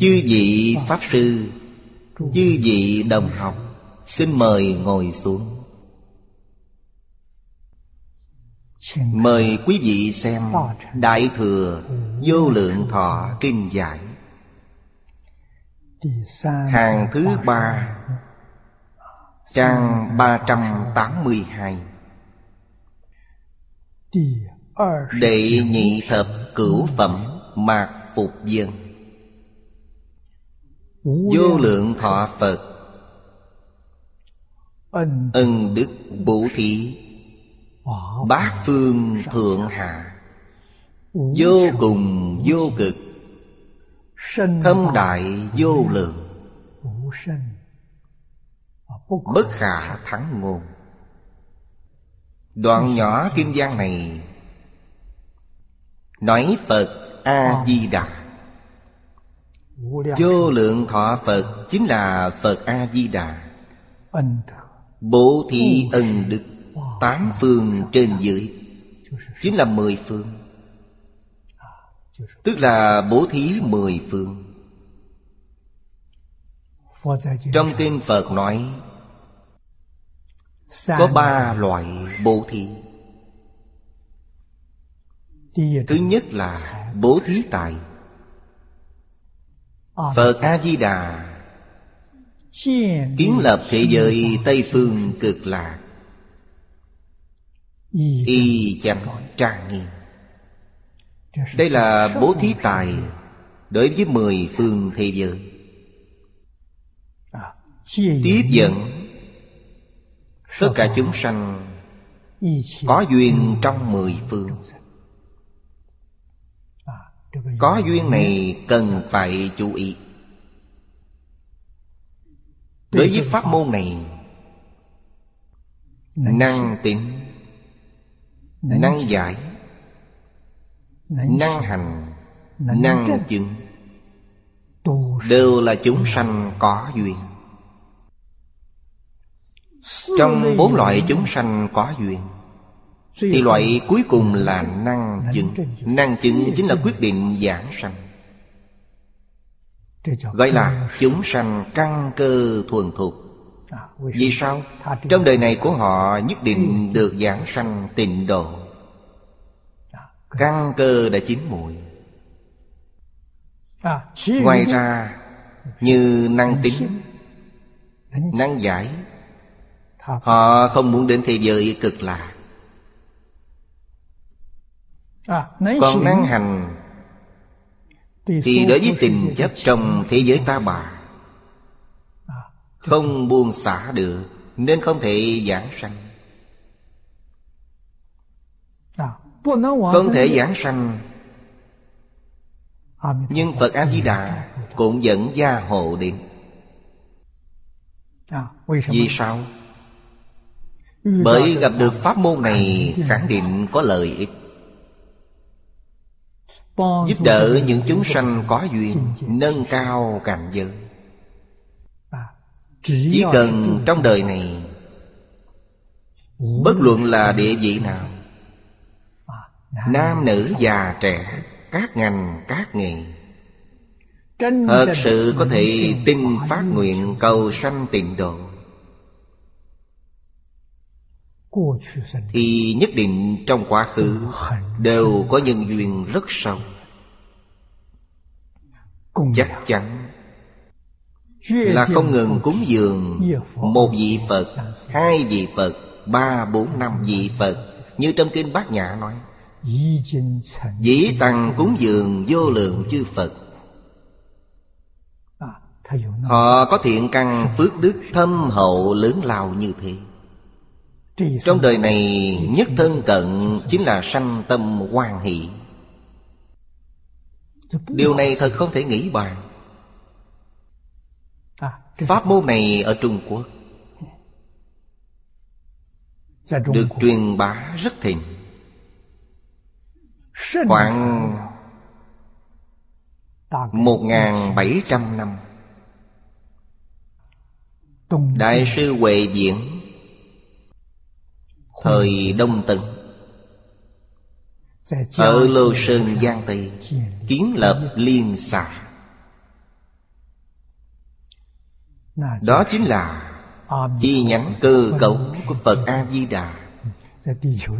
Chư vị Pháp Sư, Chư vị đồng học, Xin mời ngồi xuống. Mời quý vị xem Đại Thừa Vô Lượng Thọ Kinh Giải. Hàng thứ ba, Trang 382 Đệ nhị thập cửu phẩm Mạc Phục Dân Vô lượng thọ Phật. Ân. Đức bổ thí. Bát phương thượng hạ. Vô cùng vô cực. Thâm đại vô lượng. Bất khả thắng ngôn. Đoạn nhỏ kim giang này Nói Phật A-di-đà Vô lượng thọ Phật Chính là Phật A-di-đà. Bố thí ân đức Tám phương trên dưới. Chính là mười phương. Tức là bố thí mười phương. Trong kinh Phật nói Có ba loại bố thí. Thứ nhất là bố thí tài Phật A-di-đà. Kiến lập thế giới Tây Phương cực lạc. Y chánh trang nghiêm. Đây là bố thí tài Đối với mười phương thế giới. Tiếp dẫn Tất cả chúng sanh Có duyên trong mười phương có duyên này cần phải chú ý. Đối với pháp môn này, Năng tính, Năng giải, Năng hành, Năng chứng Đều là chúng sanh có duyên. Trong bốn loại chúng sanh có duyên thì loại cuối cùng là năng chứng. Năng chứng chính là quyết định giảng sanh. Gọi là chúng sanh căn cơ thuần thục. Vì sao? Trong đời này của họ nhất định được giảng sanh tịnh độ. Căn cơ đã chín muội. Ngoài ra Như năng tính Năng giải Họ không muốn đến thế giới cực lạc Còn năng hành Thì đối với tình chấp trong thế giới ta bà Không buông xả được Nên không thể giảng sanh. Không thể giảng sanh. Nhưng Phật A-di-đà Cũng dẫn gia hộ đến. Vì sao? Bởi gặp được pháp môn này Khẳng định có lợi ích Giúp đỡ những chúng sanh có duyên Nâng cao cảnh giới. Chỉ cần trong đời này Bất luận là địa vị nào Nam nữ già trẻ Các ngành các nghề Thật sự có thể tin phát nguyện cầu sanh tịnh độ Thì nhất định trong quá khứ Đều có nhân duyên rất sâu. Chắc chắn Là không ngừng cúng dường Một vị Phật Hai vị Phật Ba bốn năm vị Phật. Như trong kinh Bát Nhã nói Dĩ tăng cúng dường vô lượng chư Phật. Họ có thiện căn phước đức thâm hậu lớn lao như thế trong đời này, nhất thân cận chính là sanh tâm hoan hỷ. Điều này thật không thể nghĩ bàn. Pháp môn này ở Trung Quốc Được truyền bá rất thịnh. Khoảng một bảy trăm năm, Đại sư Huệ Diễn Thời Đông Tần. Ở Lô Sơn Giang Tây, Kiến lập liên xà. Đó chính là chi nhánh cơ cấu của Phật A-di-đà.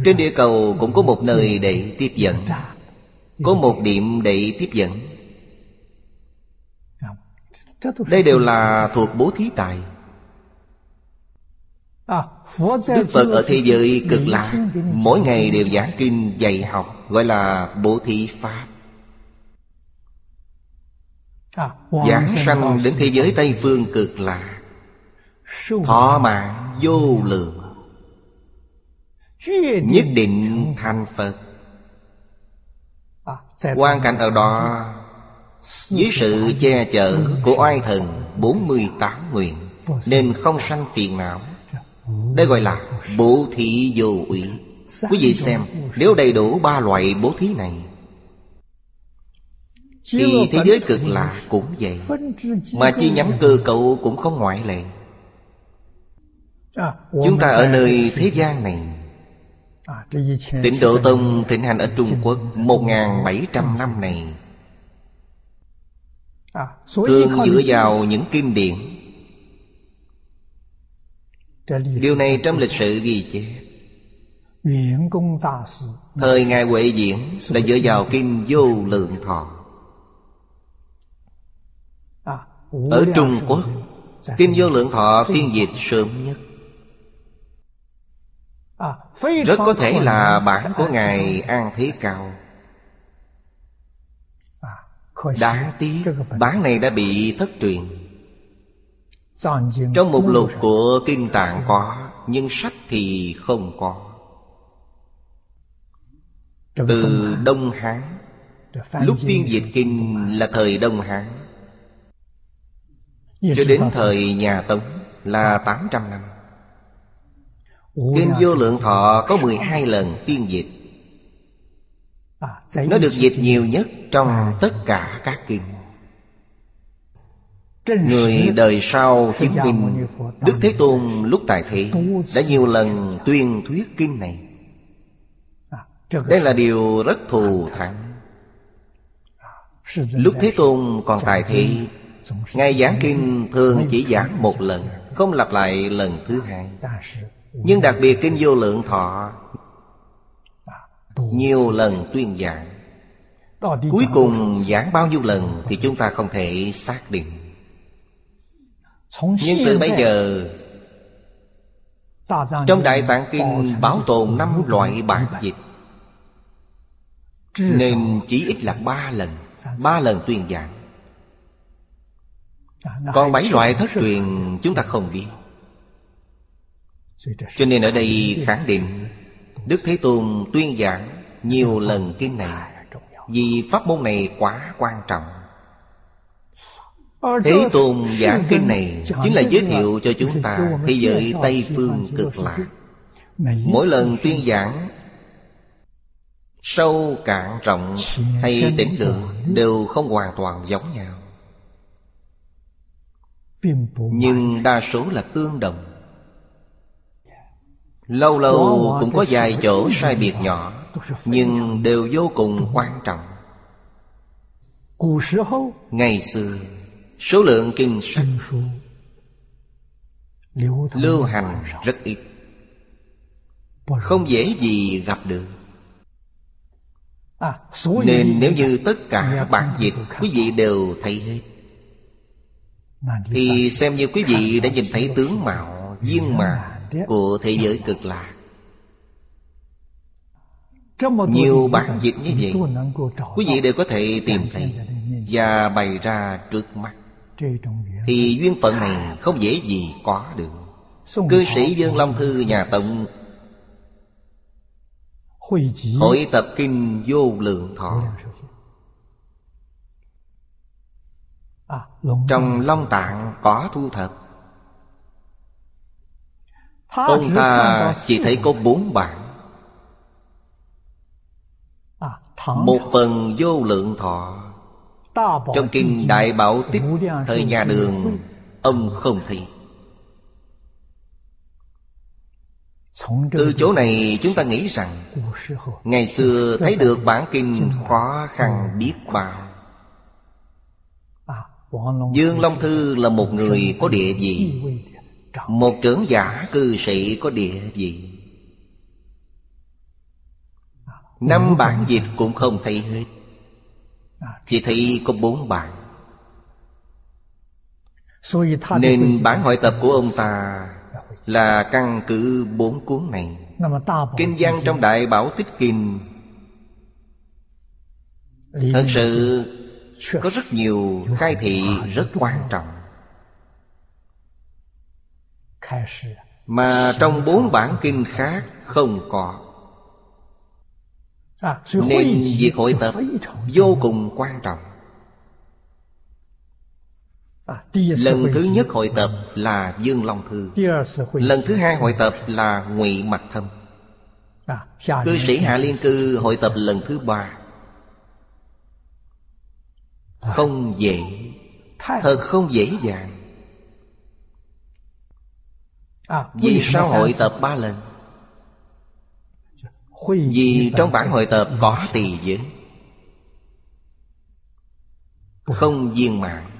Trên địa cầu cũng có một nơi để tiếp dẫn, Có một điểm để tiếp dẫn. Đây đều là thuộc bố thí tài. Đức Phật ở thế giới cực lạ. Mỗi ngày đều giảng kinh dạy học Gọi là bố thí Pháp. Giảng sanh đến thế giới Tây Phương cực lạ. Thọ mạng vô lượng. Nhất định thành Phật. Quan cảnh ở đó. Dưới sự che chở của oai thần 48 nguyện Nên không sanh phiền não Đây gọi là bố thí vô ủy Quý vị xem Nếu đầy đủ ba loại bố thí này Thì thế giới cực lạ cũng vậy. Mà chi nhánh cơ cấu cũng không ngoại lệ. Chúng ta ở nơi thế gian này. Tịnh Độ Tông thịnh hành ở Trung Quốc 1.700 năm này. Thường dựa vào những kinh điển Điều này trong lịch sử ghi chép. Thời Ngài Huệ Diễn là dựa vào kinh vô lượng thọ. Ở Trung Quốc Kinh vô lượng thọ phiên dịch sớm nhất. Rất có thể là bản của Ngài An Thế Cao. Đáng tiếc Bản này đã bị thất truyền Trong một lục của Kinh Tạng có Nhưng sách thì không có. Từ Đông Hán Lúc phiên dịch kinh là thời Đông Hán. Cho đến thời nhà Tống là 800 năm. Kinh vô lượng thọ có 12 lần phiên dịch. Nó được dịch nhiều nhất trong tất cả các kinh Người đời sau chứng minh Đức Thế Tôn lúc tại thế Đã nhiều lần tuyên thuyết kinh này. Đây là điều rất thù thắng. Lúc Thế Tôn còn tại thế Ngài giảng kinh thường chỉ giảng một lần Không lặp lại lần thứ hai. Nhưng đặc biệt Kinh Vô Lượng Thọ Nhiều lần tuyên giảng. Cuối cùng giảng bao nhiêu lần Thì chúng ta không thể xác định Nhưng từ bây giờ Trong Đại Tạng Kinh bảo tồn năm loại bản dịch. Nên chỉ ít là ba lần Ba lần tuyên giảng. Còn bảy loại thất truyền chúng ta không biết. Cho nên ở đây khẳng định Đức Thế Tôn tuyên giảng nhiều lần kinh này Vì pháp môn này quá quan trọng Thế Tôn giảng kinh này Chính là giới thiệu cho chúng ta Thế giới Tây Phương cực lạc. Mỗi lần tuyên giảng Sâu cạn rộng hay tĩnh lượng Đều không hoàn toàn giống nhau. Nhưng đa số là tương đồng. Lâu lâu cũng có vài chỗ sai biệt nhỏ Nhưng đều vô cùng quan trọng. Ngày xưa Số lượng kinh sách Lưu hành rất ít. Không dễ gì gặp được. Nên nếu như tất cả bản dịch Quý vị đều thấy hết. Thì xem như quý vị đã nhìn thấy tướng mạo Viên mạo của thế giới cực lạc nhiều bản dịch như vậy quý vị đều có thể tìm thấy và bày ra trước mắt thì duyên phận này không dễ gì có được. Cư sĩ dương long thư nhà tông hội tập kinh vô lượng thọ. Trong long tạng có thu thập. Ông ta chỉ thấy có bốn bản à, Một phần vô lượng thọ trong kinh Đại Bảo Tích, Thời nhà đường, Ông không thấy. Từ chỗ này chúng ta nghĩ rằng, Ngày xưa thấy được bản kinh khó khăn biết bao. Dương Long Thư là một người có địa vị. Một trưởng giả cư sĩ có địa vị. Năm bản dịch cũng không thấy hết. Chỉ thấy có bốn bản Nên bản hội tập của ông ta Là căn cứ bốn cuốn này. Kinh văn trong Đại Bảo Tích Kinh. Thật sự có rất nhiều khai thị rất quan trọng. Mà trong bốn bản kinh khác không có Nên việc hội tập vô cùng quan trọng. Lần thứ nhất hội tập là Dương Long Thư. Lần thứ hai hội tập là Ngụy Mặt Thâm. Cư sĩ Hạ Liên Cư hội tập lần thứ ba. Không dễ. Thật không dễ dàng. Vì sao hội tập ba lần Vì trong bản hội tập có tỳ giới Không viên mạng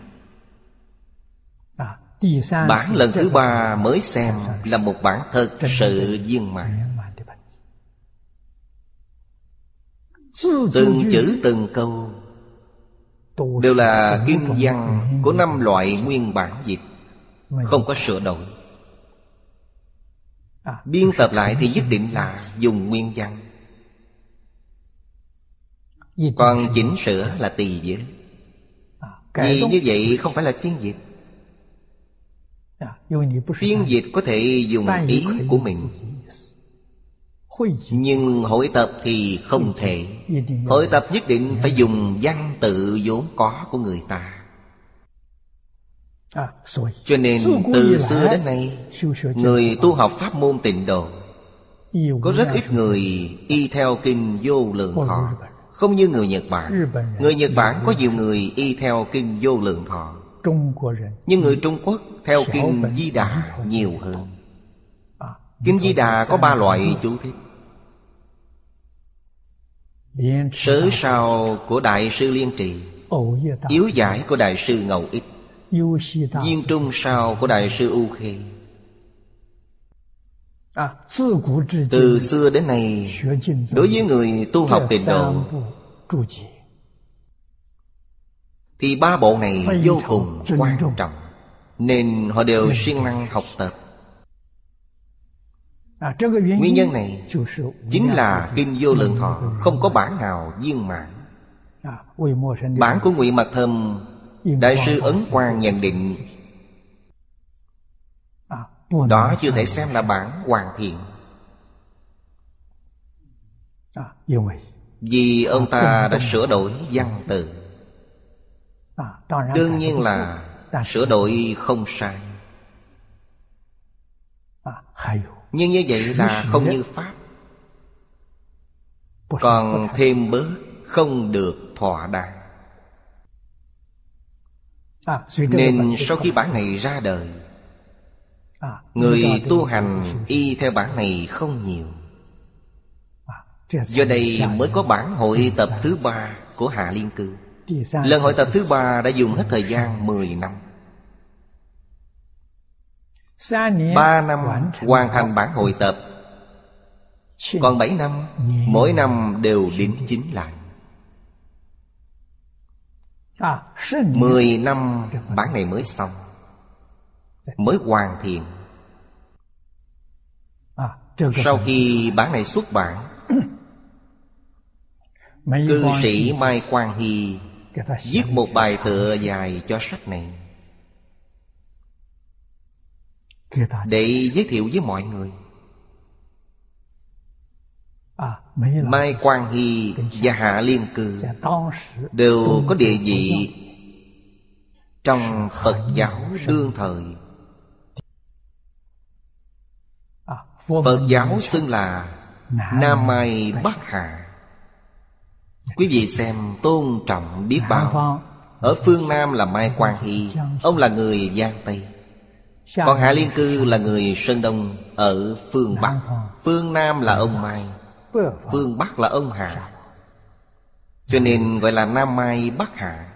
Bản lần thứ ba mới xem Là một bản thật sự viên mạng Từng chữ từng câu Đều là kinh văn của năm loại nguyên bản dịch Không có sửa đổi Biên tập lại thì nhất định là dùng nguyên văn. Còn chỉnh sửa là tùy giới Vì như vậy không phải là phiên dịch. Phiên dịch có thể dùng ý của mình. Nhưng hội tập thì không thể. Hội tập nhất định phải dùng văn tự vốn có của người ta Cho nên từ xưa đến nay Người tu học pháp môn tịnh độ Có rất ít người y theo kinh vô lượng thọ Không như người Nhật Bản. Người Nhật Bản có nhiều người y theo kinh vô lượng thọ. Nhưng người Trung Quốc theo kinh Di Đà nhiều hơn. Kinh Di Đà có ba loại chú thích. Sớ sao của Đại sư Liên Trì Yếu giải của Đại sư Ngầu Ích Duyên trung sao của Đại sư U Khê Từ xưa đến nay Đối với người tu học tịnh độ Thì ba bộ này vô cùng quan trọng Nên họ đều siêng năng học tập. Nguyên nhân này Chính là Kinh Vô Lượng Thọ Không có bản nào viên mãn. Bản của Ngụy Mật Thâm Đại sư Ấn Quang nhận định. Đó chưa thể xem là bản hoàn thiện. Vì ông ta đã sửa đổi văn từ. Đương nhiên là sửa đổi không sai. Nhưng như vậy là không như Pháp. Còn thêm bớt không được thỏa đáng Nên sau khi bản này ra đời Người tu hành y theo bản này không nhiều. Do đây mới có bản hội tập thứ ba của Hạ Liên Cư. Lần hội tập thứ ba đã dùng hết thời gian 10 năm. Ba năm hoàn thành bản hội tập. Còn bảy năm Mỗi năm đều đính chính lại Mười năm bản này. mới xong. Mới hoàn thiện. Sau khi bản này xuất bản Cư sĩ Mai Quang Hy Viết một bài tựa dài cho sách này. Để giới thiệu với mọi người Mai Quang Hy và Hạ Liên Cư. Đều có địa vị Trong Phật giáo đương thời. Phật giáo xưng là Nam Mai Bắc Hạ Quý vị xem tôn trọng biết bao. Ở phương Nam là Mai Quang Hy. Ông là người Giang Tây. Còn Hạ Liên Cư là người Sơn Đông Ở phương Bắc. Phương Nam là ông Mai Phương Bắc là ông Hạ. Cho nên gọi là Nam Mai Bắc Hạ.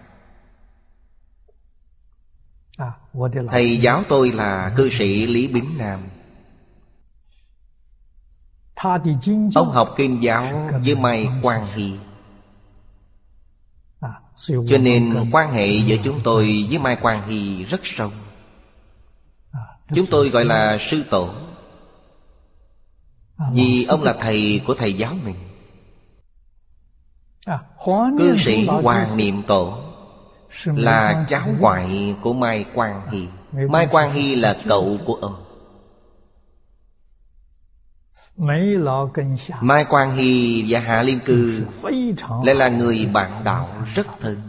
Thầy giáo tôi là cư sĩ Lý Bính Nam. Ông học kinh giáo với Mai Quang Hy. Cho nên quan hệ giữa chúng tôi với Mai Quang Hy rất sâu. Chúng tôi gọi là sư tổ. Vì ông là thầy của thầy giáo mình. Cư sĩ Hoàng Niệm Tổ Là cháu ngoại của Mai Quang Hy. Mai Quang Hy là cậu của ông. Mai Quang Hy và Hạ Liên Cư Lại là người bạn đạo rất thân.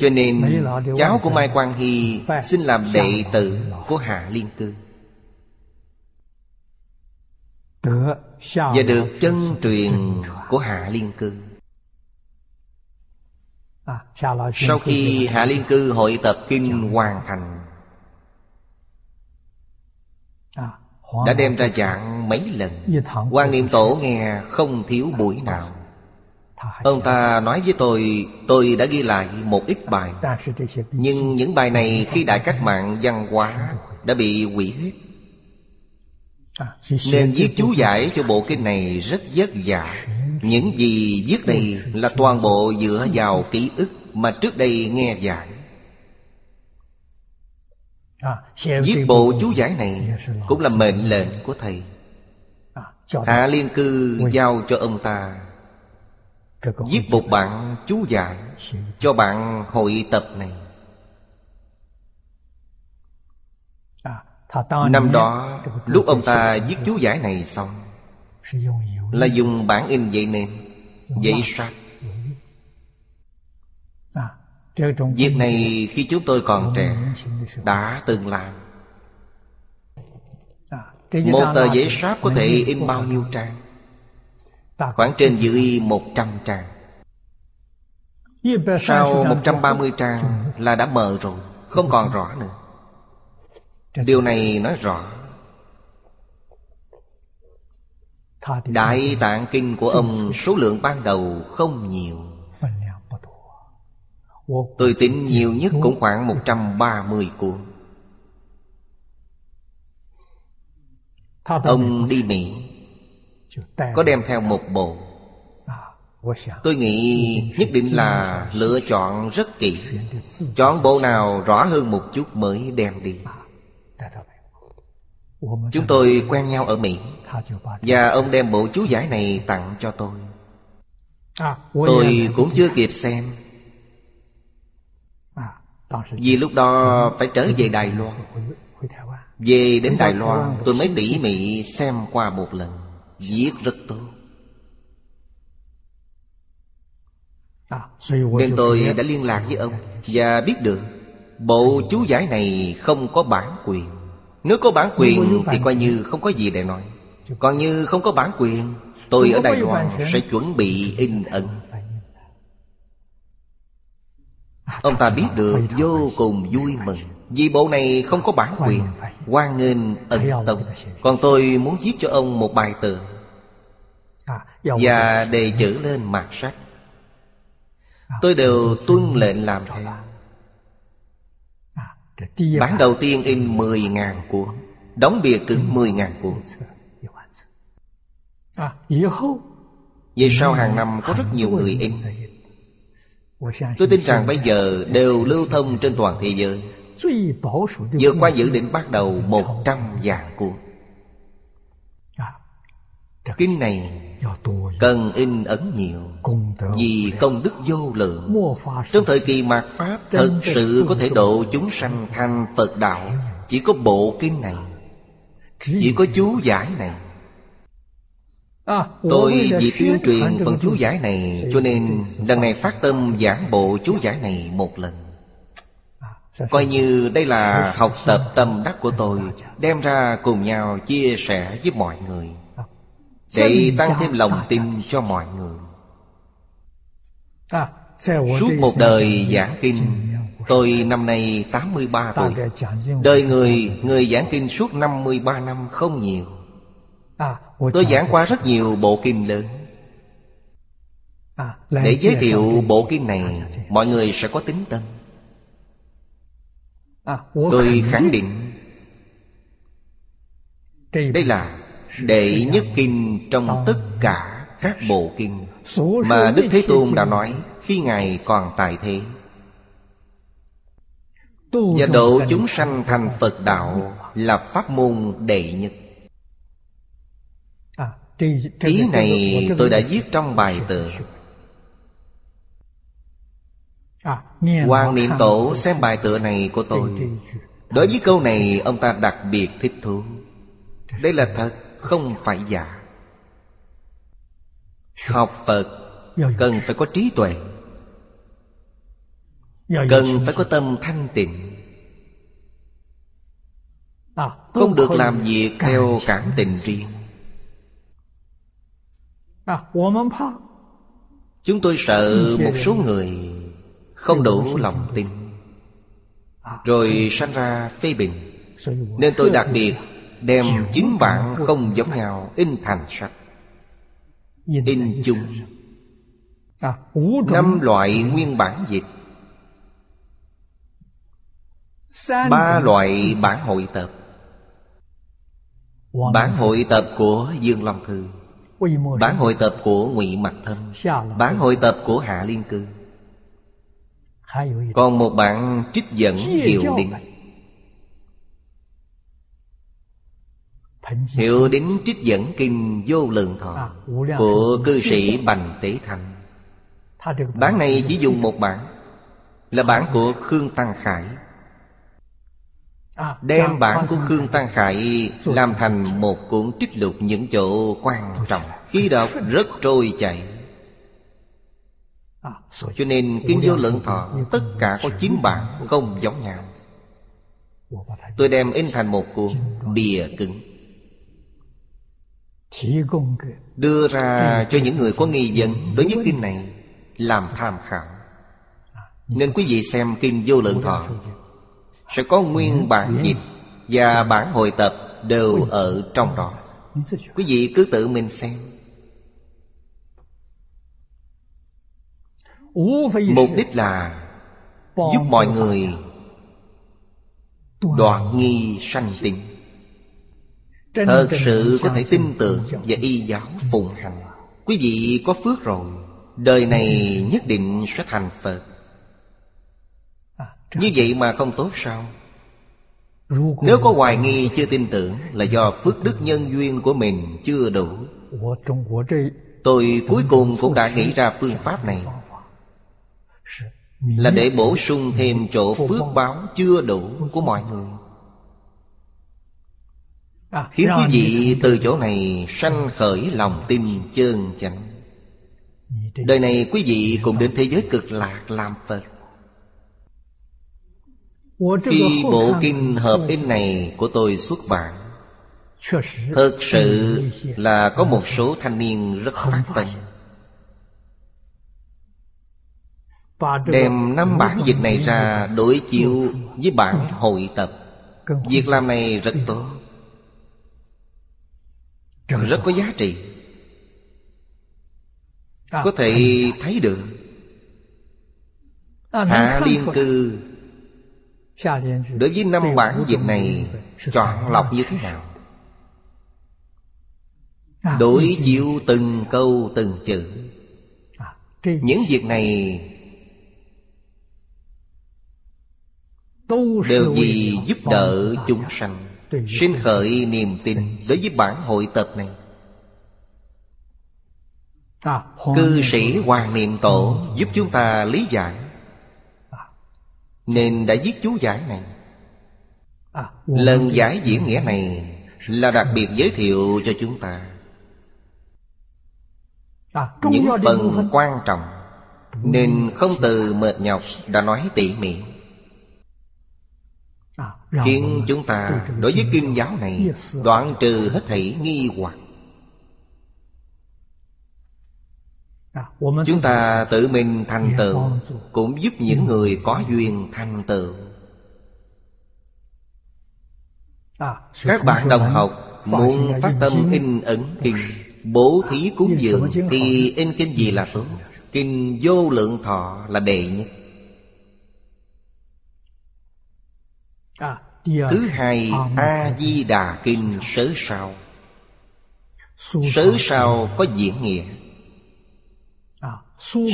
Cho nên cháu của Mai Quang Hy Xin làm đệ tử của Hạ Liên Cư Và được chân truyền của Hạ Liên Cư. Sau khi Hạ Liên Cư hội tập kinh hoàn thành Đã đem ra giảng mấy lần. Quan niệm tổ nghe không thiếu buổi nào. Ông ta nói với tôi Tôi đã ghi lại một ít bài. Nhưng những bài này khi đại cách mạng văn hóa Đã bị hủy hết nên viết chú giải cho bộ kinh này rất vất vả. Những gì viết đây là toàn bộ dựa vào ký ức Mà trước đây nghe giải. Viết bộ chú giải này Cũng là mệnh lệnh của thầy. Hạ Liên Cư giao cho ông ta Viết một bản chú giải Cho bạn hội tập này. Năm đó Lúc ông ta viết chú giải này xong Là dùng bản in vậy nên Giấy sáp Việc này khi chúng tôi còn trẻ Đã từng làm. Một tờ giấy sáp có thể in bao nhiêu trang? Khoảng trên dưới 100 trang. Sau 130 trang là đã mờ rồi Không còn rõ nữa Điều này nói rõ. Đại tạng kinh của ông số lượng ban đầu không nhiều. Tôi tính nhiều nhất cũng khoảng 130 cuốn Ông đi Mỹ. Có đem theo một bộ. Tôi nghĩ nhất định là lựa chọn rất kỹ. Chọn bộ nào rõ hơn một chút mới đem đi Chúng tôi quen nhau ở Mỹ, Và ông đem bộ chú giải này tặng cho tôi. Tôi cũng chưa kịp xem. Vì lúc đó phải trở về Đài Loan. Về đến Đài Loan, tôi mới tỉ mỉ xem qua một lần, Viết rất tốt. Nên tôi đã liên lạc với ông Và biết được Bộ chú giải này không có bản quyền. Nếu có bản quyền thì coi như không có gì để nói. Còn như không có bản quyền Tôi ở Đài Loan sẽ chuẩn bị in ấn. Ông ta biết được vô cùng vui mừng. Vì bộ này không có bản quyền Hoan nghênh ân tông Còn tôi muốn viết cho ông một bài tường Và đề chữ lên mặt sách Tôi đều tuân lệnh làm theo Bản đầu tiên in 10.000 cuốn Đóng bìa cứng 10.000 cuốn Về sau hàng năm có rất nhiều người in. Tôi tin rằng bây giờ đều lưu thông trên toàn thế giới. Vượt qua dự định bắt đầu một trăm vạn cuốn Kinh này cần in ấn nhiều Vì công đức vô lượng. Trong thời kỳ mạt Pháp Thật sự có thể độ chúng sanh thành Phật đạo. Chỉ có bộ kinh này Chỉ có chú giải này. Tôi vì tuyên truyền phần chú giải này Cho nên lần này phát tâm giảng bộ chú giải này một lần. Coi như đây là học tập tâm đắc của tôi Đem ra cùng nhau chia sẻ với mọi người Để tăng thêm lòng tin cho mọi người. Suốt một đời giảng kinh Tôi năm nay 83 tuổi. Đời người, người giảng kinh suốt 53 năm không nhiều. Tôi giảng qua rất nhiều bộ kinh lớn. Để giới thiệu bộ kinh. này Mọi người sẽ có tính tâm. Tôi khẳng định Đây là đệ nhất kinh trong tất cả các bộ kinh Mà Đức Thế Tôn đã nói khi Ngài còn tại thế. Và độ chúng sanh thành Phật Đạo là pháp môn đệ nhất. Ý này tôi đã viết trong bài tự. Hoàng niệm tổ xem bài tựa này của tôi. Đối với câu này, ông ta đặc biệt thích thú. Đây là thật không phải giả. Học Phật cần phải có trí tuệ. Cần phải có tâm thanh tịnh. Không được làm việc theo cảm tình riêng. Chúng tôi sợ một số người Không đủ lòng tin. Rồi sanh ra phê bình. Nên tôi đặc biệt Đem chính bản không giống nhau In thành sách. In chung. Năm loại nguyên bản dịch. Ba loại bản hội tập Bản hội tập của Dương Long Thư. Bản hội tập của Ngụy Mặt Thâm Bản hội tập của Hạ Liên Cư. Còn một bản trích dẫn Hiệu Đính Hiệu Đính trích dẫn Kinh Vô Lượng Thọ Của cư sĩ Bành Tế Thanh. Bản này chỉ dùng một bản Là bản của Khương Tăng Khải. Đem bản của Khương Tăng Khải. Làm thành một cuốn trích lục những chỗ quan trọng. Khi đọc rất trôi chảy. Cho nên Kinh Vô Lượng Thọ Tất cả có chín bản không giống nhau. Tôi đem in thành một cuốn bìa cứng Đưa ra cho những người có nghi vấn Đối với kinh này Làm tham khảo. Nên quý vị xem Kinh Vô Lượng Thọ. Sẽ có nguyên bản dịch Và bản hội tập đều ở trong đó. Quý vị cứ tự mình xem. Mục đích là Giúp mọi người Đoạn nghi sanh tin Thật sự có thể tin tưởng Và y giáo phụng hành. Quý vị có phước rồi Đời này nhất định sẽ thành Phật. Như vậy mà không tốt sao? Nếu có hoài nghi chưa tin tưởng Là do phước đức nhân duyên của mình chưa đủ. Tôi cuối cùng cũng đã nghĩ ra phương pháp này. Là để bổ sung thêm chỗ phước báo chưa đủ của mọi người Khiến quý vị từ chỗ này sanh khởi lòng tin chân chánh. Đời này quý vị cùng đến thế giới cực lạc làm Phật. Khi bộ kinh hợp in này của tôi xuất bản Thật sự là có một số thanh niên rất phát tâm. Đem năm bản dịch này ra đối chiếu với bản hội tập. Việc làm này rất tốt Rất có giá trị. Có thể thấy được. Hạ liên cư. Đối với năm bản dịch này Chọn lọc như thế nào? Đối chiếu từng câu từng chữ. Những việc này Đều vì giúp đỡ chúng sanh Sinh khởi niềm tin Đối với bản hội tập này. Cư sĩ Hoàng Niệm Tổ Giúp chúng ta lý giải. Nên đã viết chú giải này. Lần giải diễn nghĩa này Là đặc biệt giới thiệu cho chúng ta. Những phần quan trọng Nên không từ mệt nhọc Đã nói tỉ mỉ. Khiến chúng ta đối với kinh giáo này Đoạn trừ hết thảy nghi hoặc. Chúng ta tự mình thành tựu Cũng giúp những người có duyên thành tựu. Các bạn đồng học Muốn phát tâm in ấn kinh Bố thí cúng dường Thì in kinh gì là tốt Kinh vô lượng thọ là đệ nhất Thứ hai A-di-đà Kinh Sớ Sao. Sớ Sao có diễn nghĩa.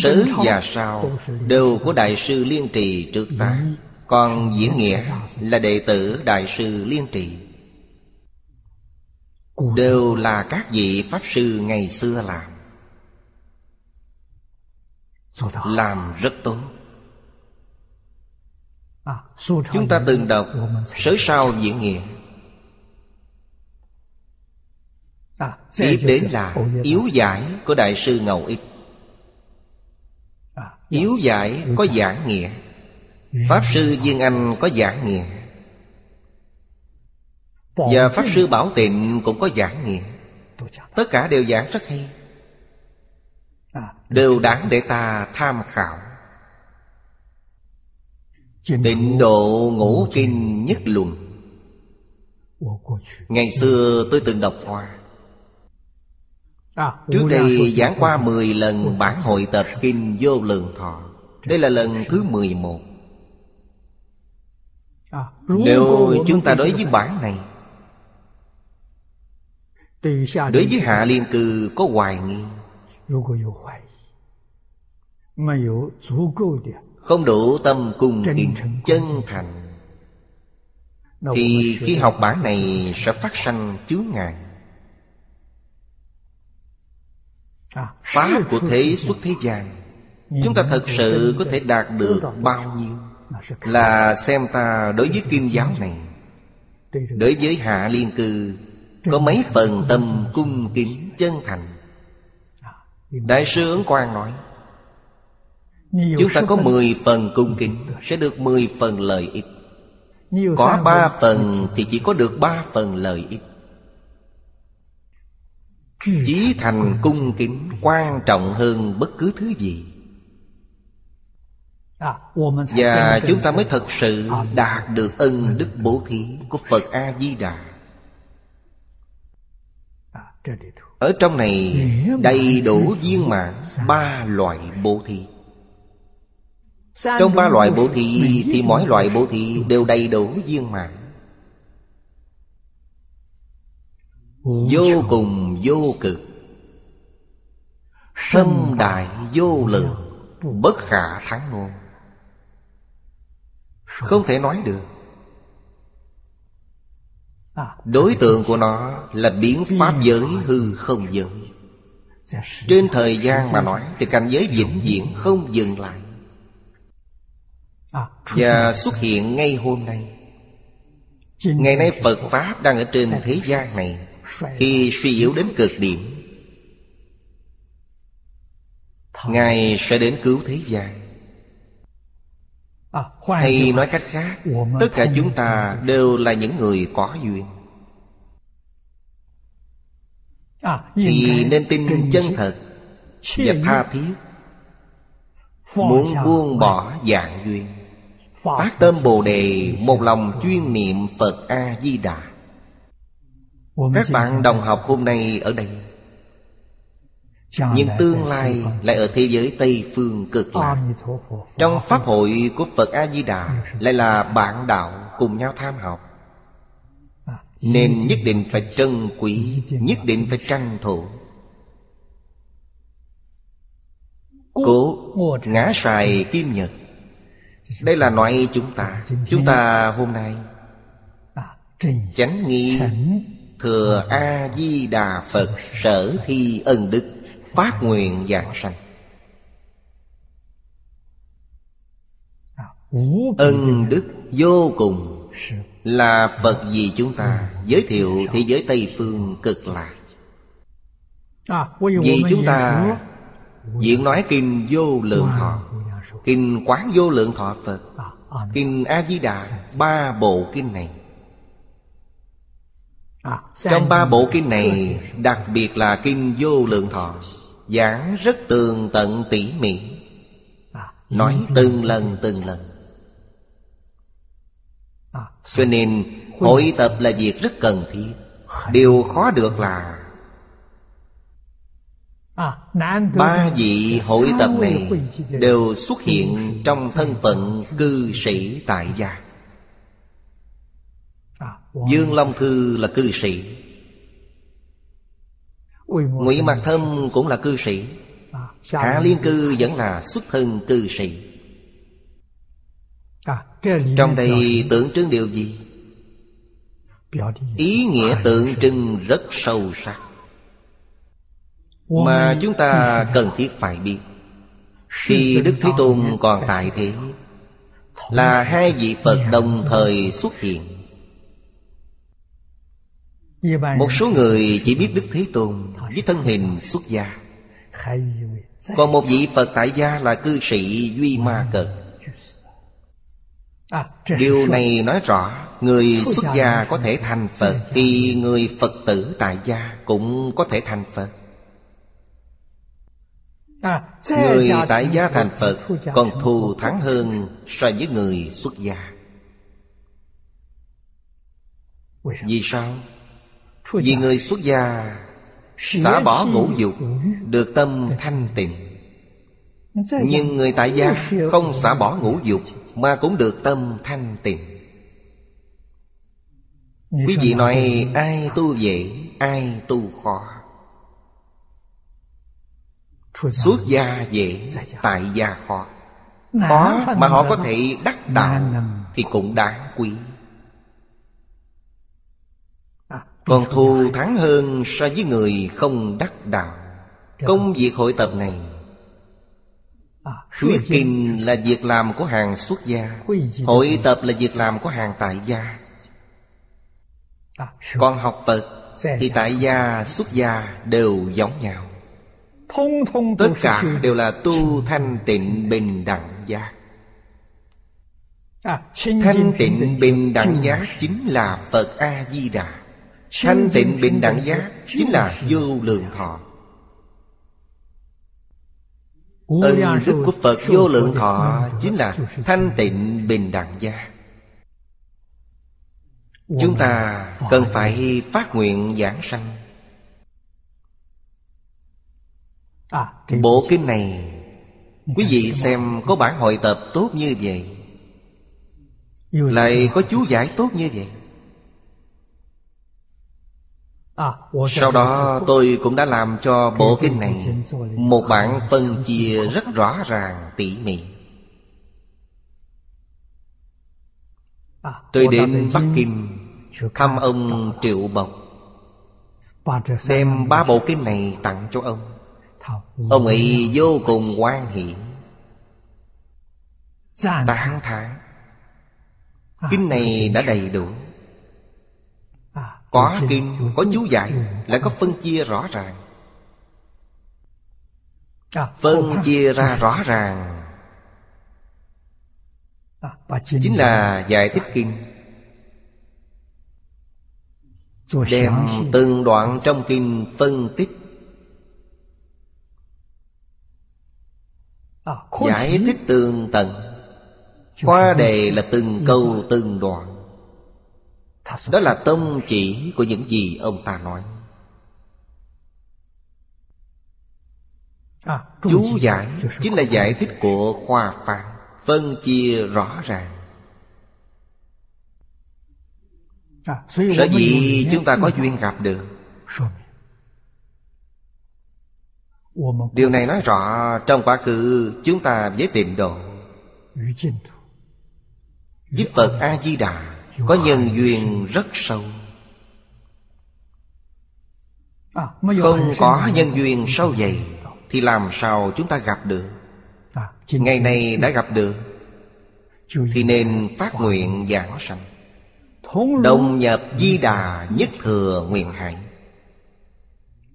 Sớ và Sao đều của Đại sư Liên Trì trước ta. Còn diễn nghĩa là đệ tử Đại sư Liên Trì. Đều là các vị Pháp Sư ngày xưa làm. Làm rất tốt Chúng ta từng đọc Sớ sao diễn nghĩa. Tiếp đến là Yếu giải của Đại sư Ngầu Ích. Yếu giải có giảng nghĩa. Pháp Sư Viên Anh có giảng nghĩa. Và Pháp Sư Bảo Tịnh cũng có giảng nghĩa. Tất cả đều giảng rất hay. Đều đáng để ta tham khảo Tịnh độ ngũ kinh nhất luận Ngày xưa tôi từng đọc qua. Trước đây giảng qua 10 lần bản hội tập Kinh Vô Lượng Thọ. Đây là lần thứ 11 Nếu chúng ta đối với bản này Đối với Hạ Liên Cư có hoài nghi không đủ tâm cung kính chân thành. Thì khi học bản này sẽ phát sanh chướng ngại. À, Pháp của thế xuất thế gian. Chúng ta thật sự có thể đạt được bao nhiêu? Là xem ta đối với kim giáo này. Đối với hạ liên cư Có mấy phần tâm cung kính chân thành. À, Đại sư Ấn Quang nói Chúng ta có 10 phần cung kính Sẽ được 10 phần lợi ích. Có 3 phần thì chỉ có được 3 phần lợi ích. Chí thành cung kính quan trọng hơn bất cứ thứ gì. Và chúng ta mới thật sự đạt được ân đức bố thí của Phật A-di-đà. Ở trong này đầy đủ viên mạng ba loại bố thí trong ba loại bố thí Thì mỗi loại bố thí đều đầy đủ viên mạng Vô cùng vô cực. Sâm đại vô lượng Bất khả thắng ngôn Không thể nói được. À, Đối tượng của nó là biến pháp giới hư không giới. Trên thời gian mà nói Thì cảnh giới vĩnh viễn không dừng lại và xuất hiện ngay hôm nay. Ngày nay Phật Pháp đang ở trên thế gian này. Khi suy yếu đến cực điểm Ngài sẽ đến cứu thế gian. À, Hay nói cách khác Tất cả chúng ta đều là những người có duyên. À, Thì nên tin chân thật Và tha thiết. Muốn buông bỏ dạng duyên Phát tâm Bồ Đề Một lòng chuyên niệm Phật A-di-đà. Các bạn đồng học hôm nay ở đây. Nhưng tương lai lại ở thế giới Tây Phương cực lạc. Trong Pháp hội của Phật A-di-đà Lại là bạn đạo cùng nhau tham học. Nên nhất định phải trân quý Nhất định phải tranh thủ Cố ngã xài kim nhật đây là nói chúng ta. Chúng ta hôm nay Chánh nghi Thừa A-di-đà Phật Sở thi ân đức Phát nguyện dạng sanh. Ân đức vô cùng Là Phật gì chúng ta. Giới thiệu thế giới Tây Phương cực lạc Vì chúng ta Diễn nói kinh vô lượng thọ Kinh Quán Vô Lượng Thọ Phật à, à, Kinh A-di-đà Ba bộ kinh này. À, Trong ba bộ kinh này Đặc biệt là Kinh Vô Lượng Thọ Giảng rất tường tận tỉ mỉ Nói từng lần từng lần. Cho nên hội tập là việc rất cần thiết. Điều khó được là À, ba vị hội tập này đều xuất hiện trong thân phận cư sĩ tại gia. Dương Long Thư là cư sĩ. Ngụy Mạc Thâm cũng là cư sĩ. Hạ Liên Cư vẫn là xuất thân cư sĩ. Trong đây tượng trưng điều gì? Ý nghĩa tượng trưng rất sâu sắc Mà chúng ta cần thiết phải biết Khi Đức Thế Tôn còn tại thế Là hai vị Phật đồng thời xuất hiện. Một số người chỉ biết Đức Thế Tôn Với thân hình xuất gia. Còn một vị Phật tại gia là cư sĩ Duy Ma Cật. Điều này nói rõ Người xuất gia có thể thành Phật Thì người Phật tử tại gia cũng có thể thành Phật Người tại gia thành Phật Còn thù thắng hơn so với người xuất gia. Vì sao? Vì người xuất gia Xả bỏ ngũ dục Được tâm thanh tịnh. Nhưng người tại gia Không xả bỏ ngũ dục Mà cũng được tâm thanh tịnh. Quý vị nói ai tu dễ Ai tu khó Xuất gia dễ Tại gia khó Khó mà họ có thể đắc đạo Thì cũng đáng quý. Còn thù thắng hơn so với người không đắc đạo. Công việc hội tập này Thuyết kinh là việc làm của hàng xuất gia Hội tập là việc làm của hàng tại gia. Còn học Phật Thì tại gia, xuất gia đều giống nhau. Tất cả đều là tu thanh tịnh bình đẳng giác. Thanh tịnh bình đẳng giác chính là Phật A-di-đà. Thanh tịnh bình đẳng giác chính là vô lượng thọ. Ân đức của Phật vô lượng thọ Chính là thanh tịnh bình đẳng giác. Chúng ta cần phải phát nguyện giảng sanh Bộ kinh này Quý vị xem có bản hội tập tốt như vậy? Lại có chú giải tốt như vậy? Sau đó tôi cũng đã làm cho bộ kinh này Một bản phân chia rất rõ ràng tỉ mỉ. Tôi đến Bắc Kinh Thăm ông Triệu Bộc Đem ba bộ kinh này tặng cho ông Ông ấy vô cùng quan hỷ. Tán thán. Kinh này đã đầy đủ. Có kinh, có chú giải Lại có phân chia rõ ràng. Phân chia ra rõ ràng. Chính là giải thích kinh. Đem từng đoạn trong kinh phân tích Giải thích tường tận. Khoa đề là từng câu từng đoạn. Đó là tông chỉ của những gì ông ta nói. Chú giải chính là giải thích của khoa phán. Phân chia rõ ràng. Sở dĩ chúng ta có duyên gặp được Điều này nói rõ trong quá khứ chúng ta với tịnh độ Với Phật A-di-đà Có nhân duyên rất sâu. Không có nhân duyên sâu dày Thì làm sao chúng ta gặp được? Ngày nay đã gặp được Thì nên phát nguyện giảng sanh. Đồng nhập di đà nhất thừa nguyện hạnh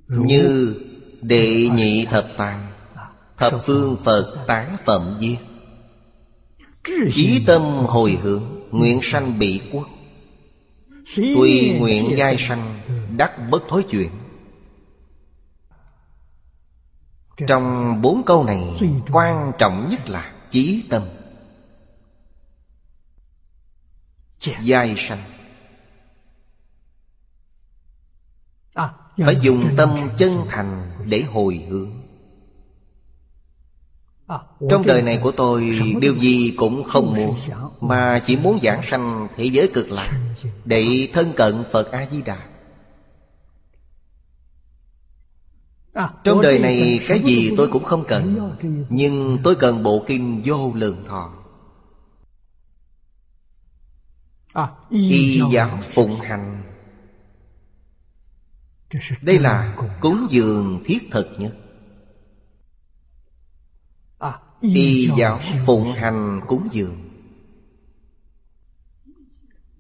Như Đệ nhị thập tàng Thập phương Phật tán phẩm viết Chí tâm hồi hướng, Nguyện sanh bị quốc. Tùy nguyện giai sanh, Đắc bất thối chuyện Trong bốn câu này, Quan trọng nhất là Chí tâm. Giai sanh. Phải dùng tâm chân thành để hồi hướng. Trong đời này của tôi Điều gì? cũng không muốn Mà chỉ muốn giảng sanh thế giới cực lạc Để thân cận Phật A-di-đà. Trong đời này cái gì tôi cũng không cần Nhưng tôi cần bộ kinh vô lượng thọ. Y giáo phụng hành đây là cúng dường thiết thực nhất Y giáo phụng hành cúng dường.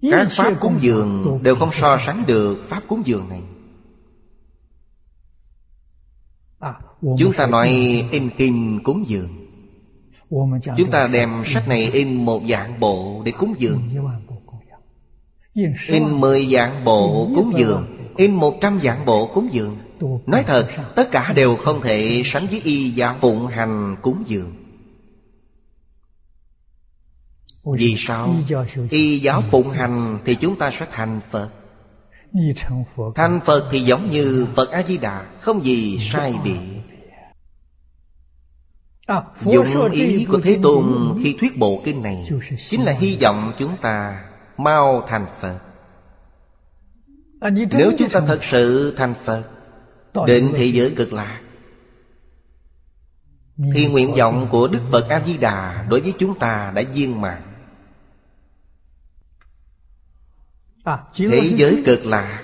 Các pháp cúng dường đều không so sánh được pháp cúng dường này. Chúng ta nói in kinh cúng dường. Chúng ta đem sách này in một dạng bộ để cúng dường. In mười dạng bộ cúng dường. In một trăm dạng bộ cúng dường. Nói thật, Tất cả đều không thể sánh với y giáo phụng hành cúng dường. Vì sao? Y giáo phụng hành thì chúng ta sẽ thành Phật. Thành Phật thì giống như Phật A-di-đà, Không gì sai biệt. Dụng ý của Thế Tôn khi thuyết bộ kinh này Chính là hy vọng chúng ta mau thành Phật. Nếu chúng ta thật sự thành Phật Định thế giới cực lạc. Thì nguyện vọng của Đức Phật A-di-đà Đối với chúng ta đã viên mãn. Thế giới cực lạc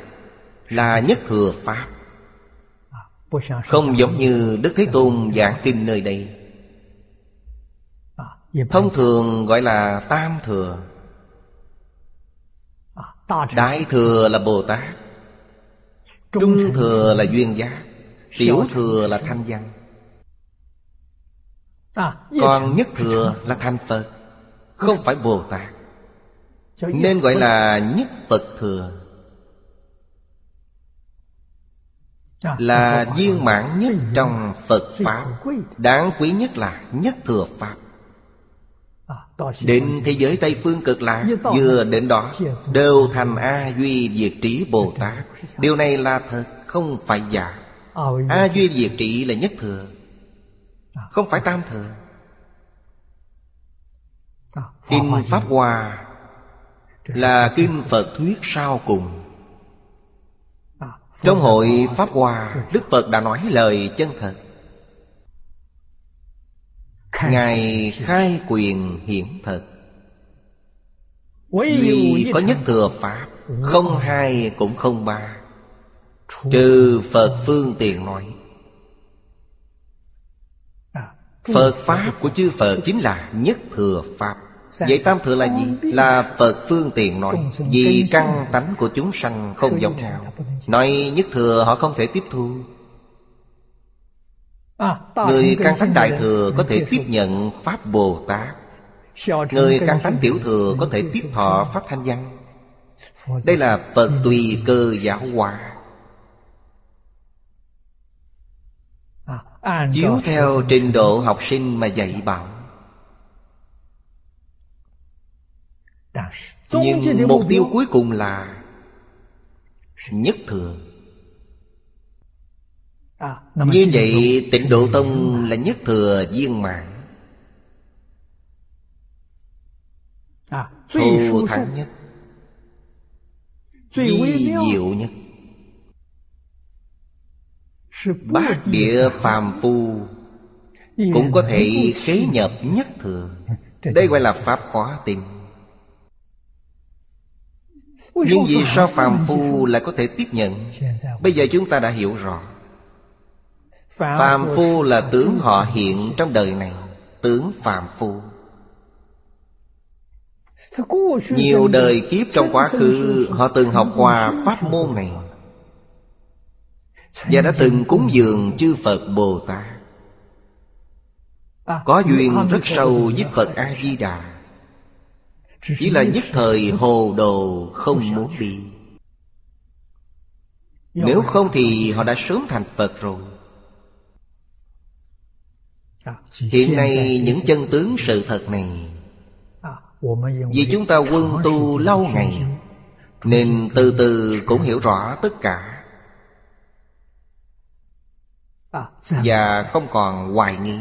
Là nhất thừa Pháp. Không giống như Đức Thế Tôn giảng kinh nơi đây. Thông thường gọi là Tam Thừa Đại Thừa là Bồ Tát Trung Thừa là Duyên Giác Tiểu Thừa là Thanh Văn. Còn Nhất Thừa là Thành Phật Không phải Bồ Tát. Nên gọi là Nhất Phật Thừa. Là viên mãn nhất trong Phật Pháp. Đáng quý nhất là Nhất Thừa Pháp Đến thế giới Tây Phương cực lạc Vừa đến đó Đều thành A Duy Diệt Trí Bồ Tát. Điều này là thật Không phải giả. A Duy Diệt Trí là nhất thừa Không phải tam thừa. Kinh Pháp Hoa Là kinh Phật thuyết sau cùng. Trong hội Pháp Hoa Đức Phật đã nói lời chân thật Ngài khai quyền hiển thật Duy có nhất thừa Pháp Không hai cũng không ba. Trừ Phật phương tiện nói Phật Pháp của chư Phật chính là nhất thừa Pháp. Vậy tam thừa là gì? Là Phật phương tiện nói Vì căn tánh của chúng sanh không giống nhau. Nói nhất thừa họ không thể tiếp thu Người căn thánh đại thừa có thể tiếp nhận Pháp Bồ Tát. Người căn thánh tiểu thừa có thể tiếp thọ Pháp Thanh Văn. Đây là Phật tùy cơ giáo hóa. Chiếu theo trình độ học sinh mà dạy bảo. Nhưng mục tiêu cuối cùng là Nhất thừa Như vậy tịnh độ tông là nhất thừa viên mạng Thù thắng nhất. Di diệu nhất. Bát địa phàm phu Cũng có thể khế nhập nhất thừa. Đây gọi là pháp khóa tình. Nhưng vì sao phàm phu lại có thể tiếp nhận. Bây giờ chúng ta đã hiểu rõ Phàm phu là tướng họ hiện trong đời này Tướng phàm phu. Nhiều đời kiếp trong quá khứ Họ từng học qua pháp môn này. Và đã từng cúng dường chư Phật Bồ Tát. Có duyên rất sâu với Phật A-di-đà. Chỉ là nhất thời hồ đồ không muốn đi. Nếu không thì họ đã sớm thành Phật rồi Hiện nay những chân tướng sự thật này. Vì chúng ta quân tu lâu ngày Nên từ từ cũng hiểu rõ tất cả. Và không còn hoài nghi.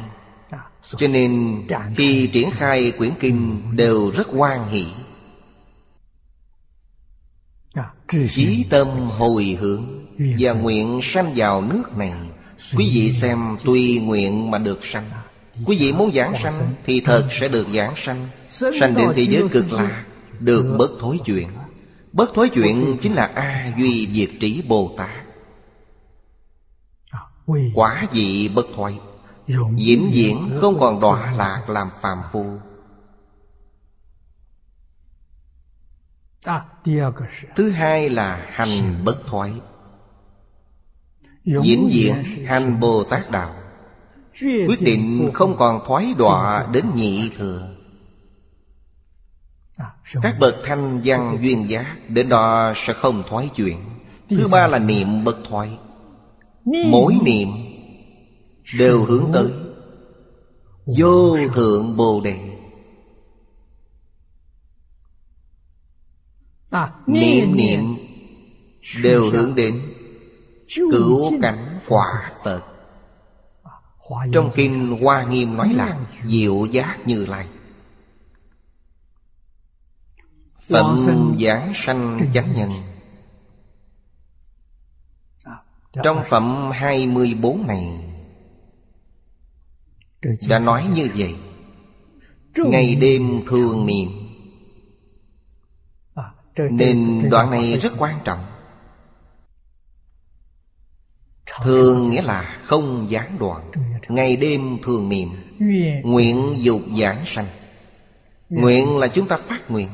Cho nên khi triển khai quyển kinh Đều rất hoan hỷ. Chí tâm hồi hướng Và nguyện sanh vào nước này Quý vị xem tùy nguyện mà được sanh. Quý vị muốn giảng sanh Thì thật sẽ được giảng sanh. Sanh đến thế giới cực lạc, Được bất thối chuyện. Bất thối chuyện chính là A Duy Diệt Trí Bồ Tát. Quả vị bất thoái diễn diễn không còn đọa lạc làm phàm phu. Thứ hai là hành bất thoái vĩnh viễn hành bồ tát đạo quyết định không còn thoái đọa đến nhị thừa. Các bậc thanh văn duyên giác đến đó sẽ không thoái chuyển thứ ba là niệm bất thoái. Mỗi niệm đều hướng tới vô thượng bồ đề. Niệm niệm đều hướng đến cứu cánh quả phật trong kinh hoa nghiêm nói là diệu giác như lai. Phận giảng sanh chánh nhân. Trong phẩm 24 này đã nói như vậy. Ngày đêm thường niệm. Nên đoạn này rất quan trọng thường nghĩa là không gián đoạn. Ngày đêm thường niệm. Nguyện dục giảng sanh. Nguyện là chúng ta phát nguyện.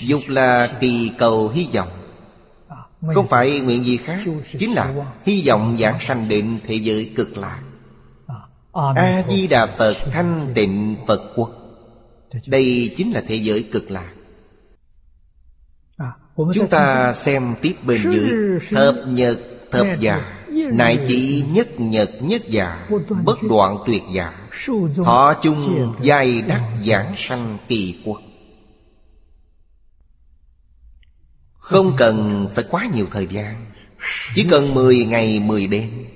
Dục là kỳ cầu hy vọng. Không phải nguyện gì khác, chính là hy vọng giảng sanh đến thế giới cực lạc. A di đà phật thanh tịnh phật quốc. Đây chính là thế giới cực lạc. Chúng ta xem tiếp bên dưới. Thập nhật, thập giả Nại chỉ nhất nhật nhất giả Bất đoạn tuyệt giả Họ chung giai đắc giảng sanh kỳ quốc Không cần phải quá nhiều thời gian, Chỉ cần 10 ngày 10 đêm.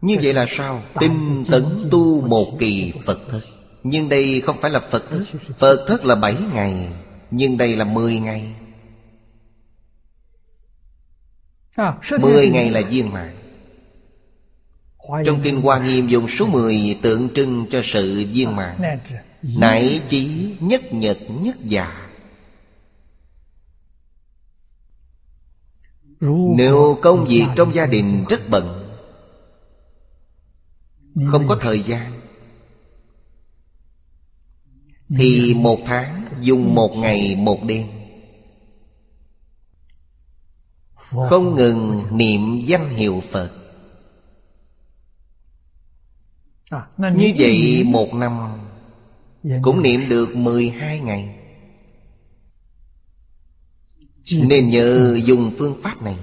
Như vậy là sao? Tinh tấn tu một kỳ Phật thức Nhưng đây không phải là Phật thức Phật thức là 7 ngày, Nhưng đây là 10 ngày. 10 ngày là viên mạng Trong Kinh Hoa Nghiêm dùng số 10 tượng trưng cho sự viên mạng Nại chí nhất nhật nhất giả Nếu công việc trong gia đình rất bận không có thời gian thì một tháng dùng một ngày một đêm không ngừng niệm danh hiệu phật. Như vậy một năm cũng niệm được 12 ngày. Nên nhờ dùng phương pháp này.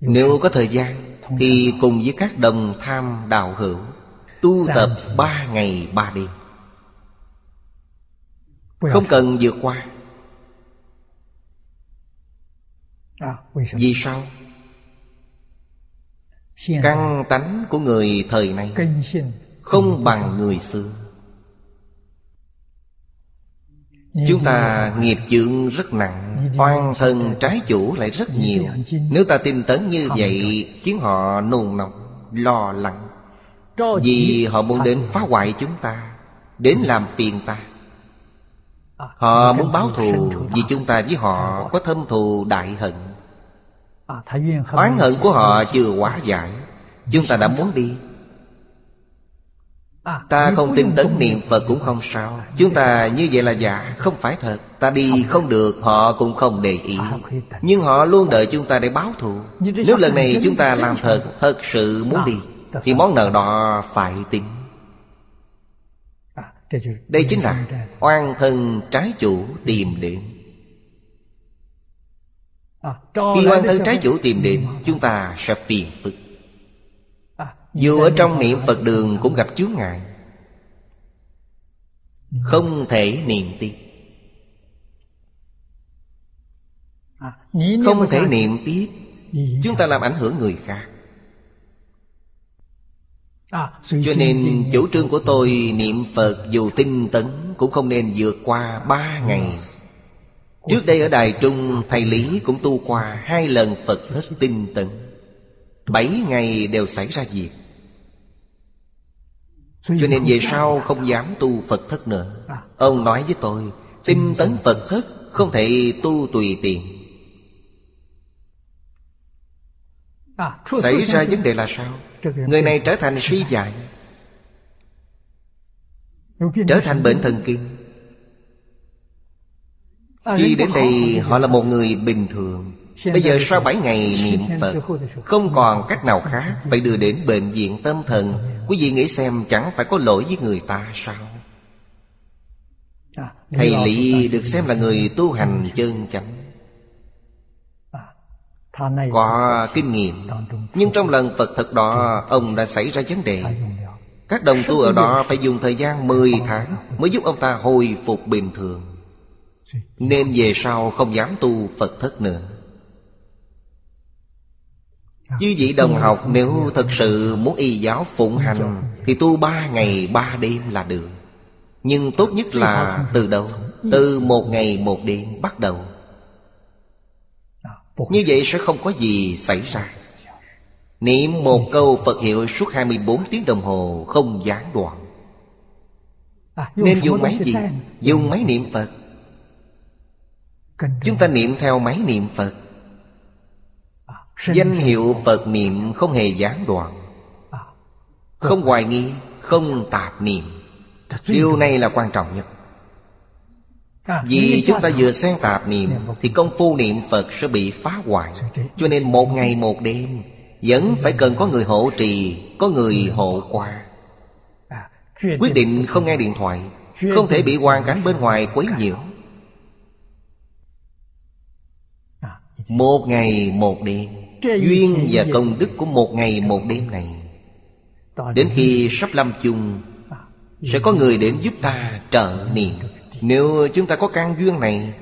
Nếu có thời gian thì cùng với các đồng tham đạo hữu Tu tập ba ngày ba đêm. Không cần vượt qua Vì sao? Căn tánh của người thời nay Không bằng người xưa. Chúng ta nghiệp chướng rất nặng Oan thân trái chủ lại rất nhiều. Nếu ta tin tấn như vậy Khiến họ nôn nóng Lo lắng. Vì họ muốn đến phá hoại chúng ta Đến làm phiền ta. Họ muốn báo thù Vì chúng ta với họ có thâm thù đại hận Oán hận của họ chưa hóa giải. Chúng ta đã muốn đi. À, ta không tin tấn niệm Phật cũng không sao. Chúng ta như vậy là giả Không phải thật. Ta đi không được. Họ cũng không để ý. À, Nhưng họ luôn đợi chúng ta để báo thù. Nếu lần này chúng ta làm thật Thật sự muốn đi Thì món nợ đó phải tính. À, Đây chính là Oan thân trái chủ tìm đến Khi oan thân trái chủ tìm đến Chúng ta sẽ phiền phức. Dù ở trong niệm Phật đường cũng gặp chướng ngại. Không thể niệm tiếp. Không thể niệm tiếp. Chúng ta làm ảnh hưởng người khác. Cho nên chủ trương của tôi Niệm Phật dù tinh tấn Cũng không nên vượt qua ba ngày Trước đây ở Đài Trung, Thầy Lý cũng tu qua Hai lần Phật thất tinh tấn. Bảy ngày đều xảy ra việc. Cho nên về sau không dám tu Phật thất nữa. Ông nói với tôi, Tinh tấn Phật thất Không thể tu tùy tiện. Xảy ra vấn đề là sao? Người này trở thành suy dại Trở thành bệnh thần kinh. Khi đến đây họ là một người bình thường. Bây giờ sau bảy ngày niệm Phật Không còn cách nào khác Phải đưa đến bệnh viện tâm thần. Quý vị nghĩ xem chẳng phải có lỗi với người ta sao? Thầy Lý được xem là người tu hành chân chánh. Có kinh nghiệm. Nhưng trong lần Phật thật đó Ông đã xảy ra vấn đề. Các đồng tu ở đó phải dùng thời gian 10 tháng Mới giúp ông ta hồi phục bình thường nên về sau không dám tu Phật thất nữa. Chứ vị đồng học nếu thật sự muốn y giáo phụng hành Thì tu ba ngày ba đêm là được. Nhưng tốt nhất là từ đầu, Từ một ngày một đêm bắt đầu. Như vậy sẽ không có gì xảy ra. Niệm một câu Phật hiệu suốt 24 tiếng đồng hồ không gián đoạn. Nên dùng máy gì? Dùng máy niệm Phật. Chúng ta niệm theo máy niệm Phật. Danh hiệu Phật niệm không hề gián đoạn. Không hoài nghi Không tạp niệm. Điều này là quan trọng nhất. Vì chúng ta vừa xen tạp niệm Thì công phu niệm Phật sẽ bị phá hoại. Cho nên một ngày một đêm Vẫn phải cần có người hộ trì Có người hộ qua. Quyết định không nghe điện thoại Không thể bị hoàn cảnh bên ngoài quấy nhiễu Một ngày một đêm Duyên và công đức của một ngày một đêm này Đến khi sắp lâm chung Sẽ có người đến giúp ta trợ niệm Nếu chúng ta có căn duyên này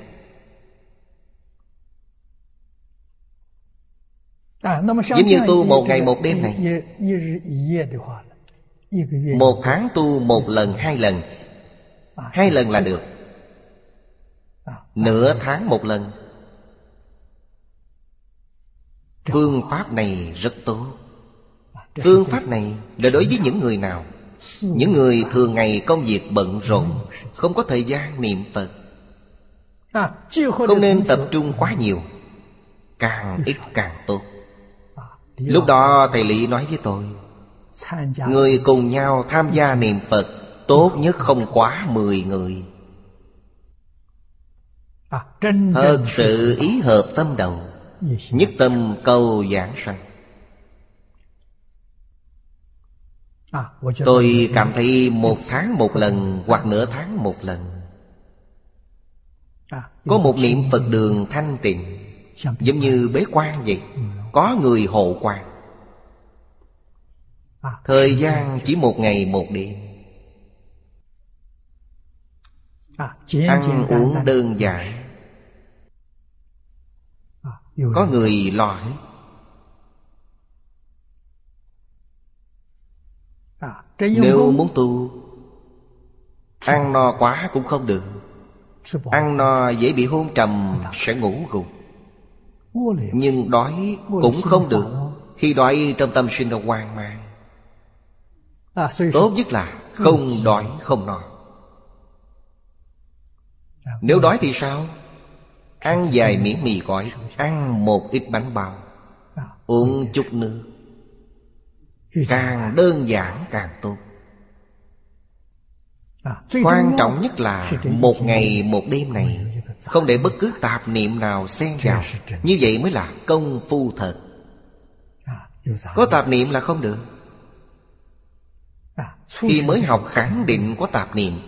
Giống như tu một ngày một đêm này Một tháng tu một lần hai lần Hai lần là được Nửa tháng một lần Phương pháp này rất tốt. Phương pháp này là đối với những người nào? Những người thường ngày công việc bận rộn Không có thời gian niệm Phật. Không nên tập trung quá nhiều. Càng ít càng tốt. Lúc đó Thầy Lý nói với tôi Người cùng nhau tham gia niệm Phật Tốt nhất không quá 10 người. Thật sự ý hợp tâm đầu Nhất tâm cầu giảng sanh. Tôi cảm thấy một tháng một lần Hoặc nửa tháng một lần. Có một niệm Phật đường thanh tịnh Giống như bế quan vậy. Có người hộ quan. Thời gian chỉ một ngày một đêm. Ăn uống đơn giản có người lo hết. Nếu muốn tu Ăn no quá cũng không được. Ăn no dễ bị hôn trầm Sẽ ngủ gục. Nhưng đói cũng không được Khi đói trong tâm sinh ra hoang mang. Tốt nhất là không đói không no. Nếu đói thì sao Ăn vài miếng mì gói, Ăn một ít bánh bao, Uống chút nước. Càng đơn giản, càng tốt. Quan trọng nhất là Một ngày, một đêm này, Không để bất cứ tạp niệm nào xen vào. Như vậy mới là công phu thật. Có tạp niệm là không được. Khi mới học khẳng định có tạp niệm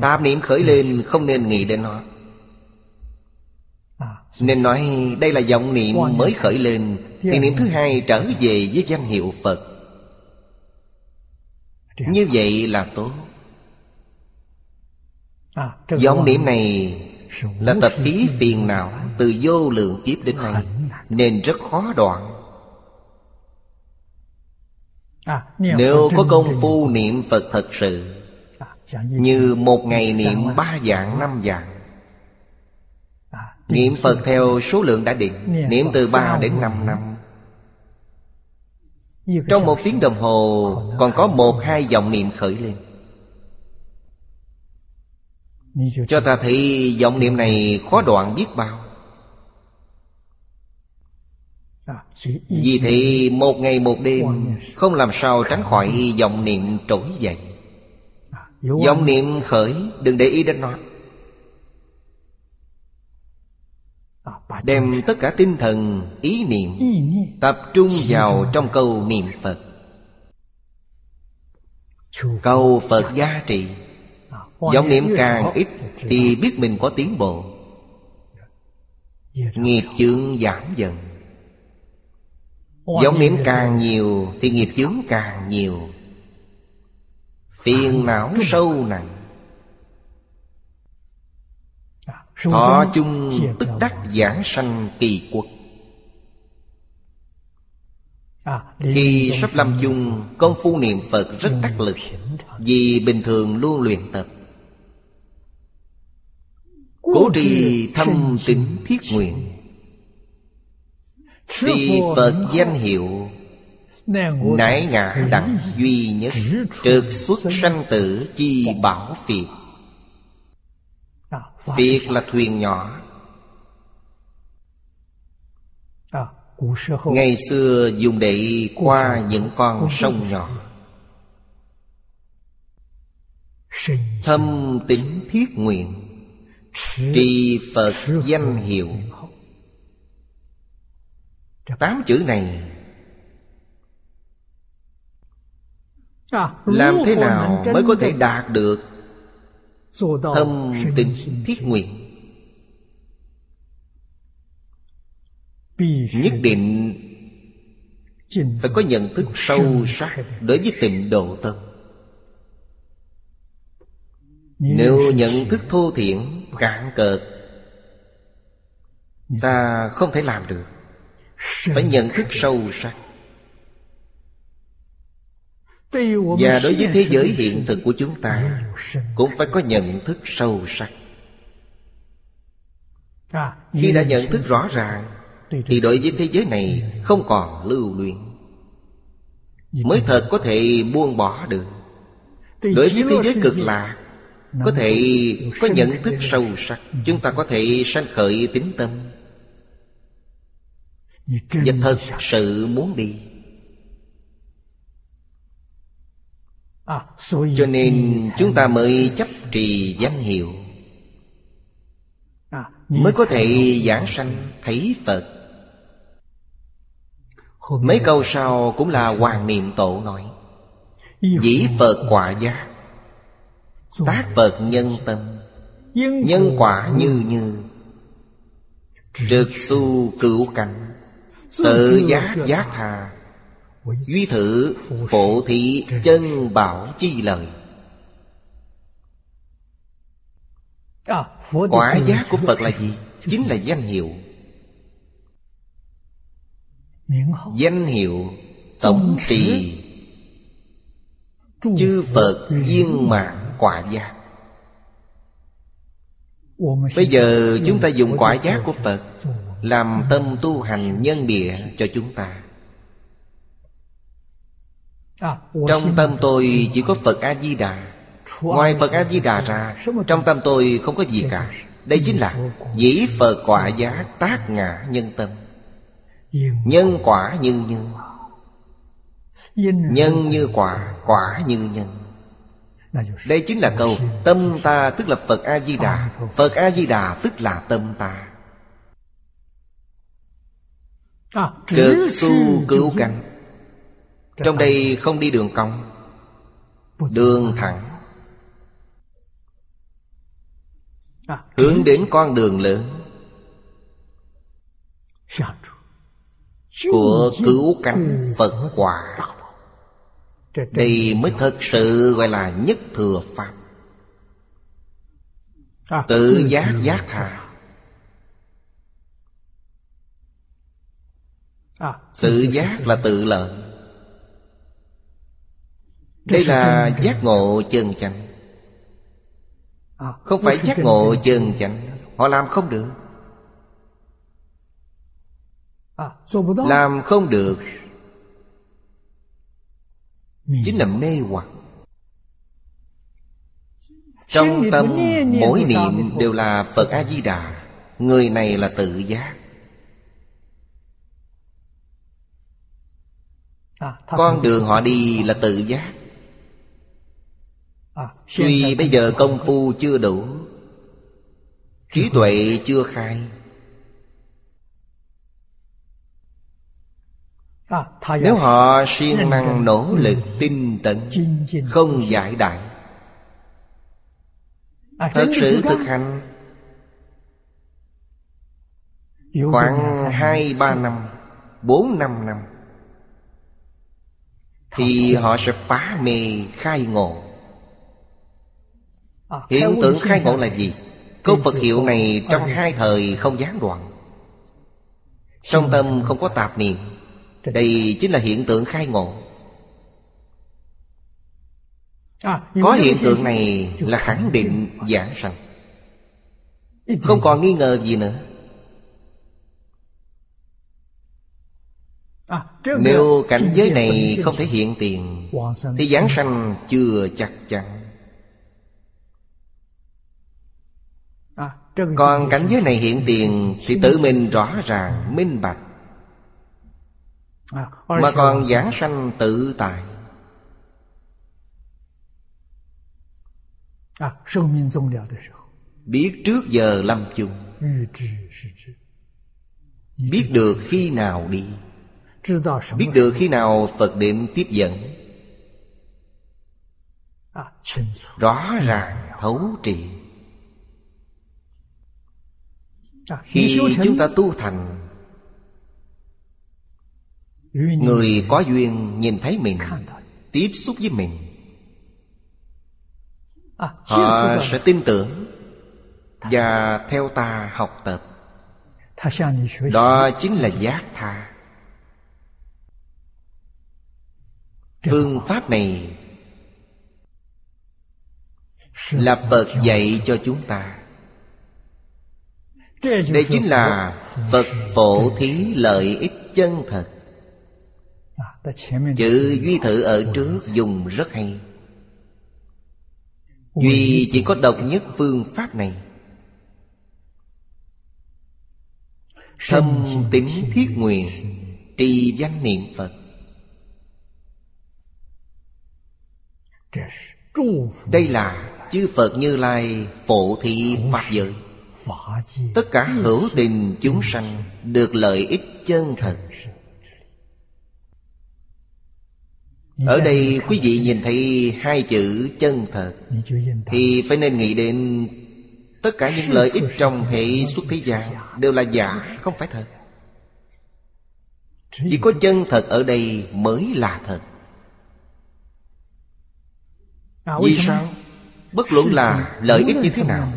Tạp niệm khởi lên không nên nghĩ đến nó nên nói đây là vọng niệm mới khởi lên Thì niệm thứ hai trở về với danh hiệu Phật. Như vậy là tốt. Vọng niệm này Là tập khí phiền não Từ vô lượng kiếp đến nay Nên rất khó đoạn. À, Nếu có công phu niệm Phật thật sự Như một ngày niệm ba dạng năm dạng à, Niệm Phật theo số lượng đã định Niệm từ 3 đến 5 năm. Trong một tiếng đồng hồ Còn có một hai dòng niệm khởi lên. Cho ta thấy dòng niệm này khó đoạn biết bao. À, Vì thế một ngày một đêm Không làm sao tránh khỏi dòng niệm trỗi dậy. Dòng niệm khởi Đừng để ý đến nó Đem tất cả tinh thần, ý niệm Tập trung vào trong câu niệm Phật. Câu Phật giá trị Dòng niệm càng ít Thì biết mình có tiến bộ. Nghiệp chướng giảm dần. Dòng niệm càng nhiều Thì nghiệp chướng càng nhiều. Phiền não sâu nặng Thọ chung tức đắc giảng sanh kỳ quốc Khi sắp lâm chung Công phu niệm Phật rất đắc lực Vì bình thường luôn luyện tập. Cố trì thâm tín thiết nguyện. Trì Phật danh hiệu Nãi ngã đẳng duy nhất Trượt xuất sanh tử chi bảo phiệt Phiệt là thuyền nhỏ. Ngày xưa dùng để qua những con sông nhỏ. Thâm tính thiết nguyện Trì Phật danh hiệu. Tám chữ này Làm thế nào mới có thể đạt được Thâm tình thiết nguyện. Nhất định Phải có nhận thức sâu sắc Đối với tịnh độ tâm. Nếu nhận thức thô thiển, Cạn cợt, Ta không thể làm được. Phải nhận thức sâu sắc và đối với thế giới hiện thực của chúng ta Cũng phải có nhận thức sâu sắc. Khi đã nhận thức rõ ràng Thì đối với thế giới này không còn lưu luyện Mới thật có thể buông bỏ được. Đối với thế giới cực lạc Có thể có nhận thức sâu sắc. Chúng ta có thể sanh khởi tính tâm. Và thật sự muốn đi cho nên chúng ta mới chấp trì danh hiệu. Mới có thể giảng sanh thấy phật. Mấy câu sau cũng là hoàng niệm tổ nói dĩ phật quả giác tác phật nhân tâm nhân quả như như trực su cửu cảnh tự giác giác hà Duy thử phổ thị chân bảo chi lời. Quả giác của Phật là gì? Chính là danh hiệu. Danh hiệu tổng trì. Chư Phật viên mạng quả giác Bây giờ chúng ta dùng quả giác của Phật Làm tâm tu hành nhân địa cho chúng ta trong tâm tôi chỉ có Phật A-di-đà. Ngoài Phật A-di-đà ra Trong tâm tôi không có gì cả. Đây chính là Dĩ Phật quả giá tác ngã nhân tâm. Nhân quả như nhân. Nhân như quả Quả như nhân. Đây chính là câu Tâm ta tức là Phật A-di-đà. Phật A-di-đà tức là tâm ta. Cực su cứu cánh trong đây không đi đường cong Đường thẳng. Hướng đến con đường lớn. Của cứu cánh Phật quả. Đây mới thật sự gọi là nhất thừa Pháp. À, Tự giác giác tha à, Tự giác là tự lợi đây là giác ngộ chân chánh. Không phải giác ngộ chân chánh. Họ làm không được. Làm không được. Chính là mê hoặc. Trong tâm mỗi niệm đều là phật a di đà người này là tự giác. Con đường họ đi là tự giác. Tuy bây giờ công phu chưa đủ. Trí tuệ chưa khai. Nếu họ siêng năng nỗ lực tinh tấn Không giải đại. Thật sự thực hành. Khoảng hai ba năm bốn năm năm Thì họ sẽ phá mê khai ngộ. Hiện tượng khai ngộ là gì? Câu Phật hiệu này trong hai thời không gián đoạn. Trong tâm không có tạp niệm. Đây chính là hiện tượng khai ngộ. Có hiện tượng này là khẳng định giảng sanh. Không còn nghi ngờ gì nữa. Nếu cảnh giới này không thể hiện tiền Thì giảng sanh chưa chắc chắn. còn cảnh giới này hiện tiền thì tự mình rõ ràng minh bạch. À, Mà còn giảng sanh tự tại. À, biết trước giờ lâm chung. Biết được khi nào đi. biết được khi nào phật định tiếp dẫn. rõ ràng thấu triệt. Khi chúng ta tu thành Người có duyên nhìn thấy mình Tiếp xúc với mình Họ sẽ tin tưởng Và theo ta học tập. Đó chính là giác tha. Phương pháp này Là Phật dạy cho chúng ta đây chính là phật phổ thí lợi ích chân thật. Chữ duy thử ở trước dùng rất hay. Duy chỉ có độc nhất phương pháp này. Thâm tính thiết nguyện trì danh niệm phật. Đây là chư phật như lai phổ thị pháp giới tất cả hữu tình chúng sanh được lợi ích chân thật. Ở đây quý vị nhìn thấy hai chữ chân thật. Thì phải nên nghĩ đến tất cả những lợi ích trong thể xuất thế gian đều là giả không phải thật. Chỉ có chân thật ở đây mới là thật. Vì sao? bất luận là lợi ích như thế nào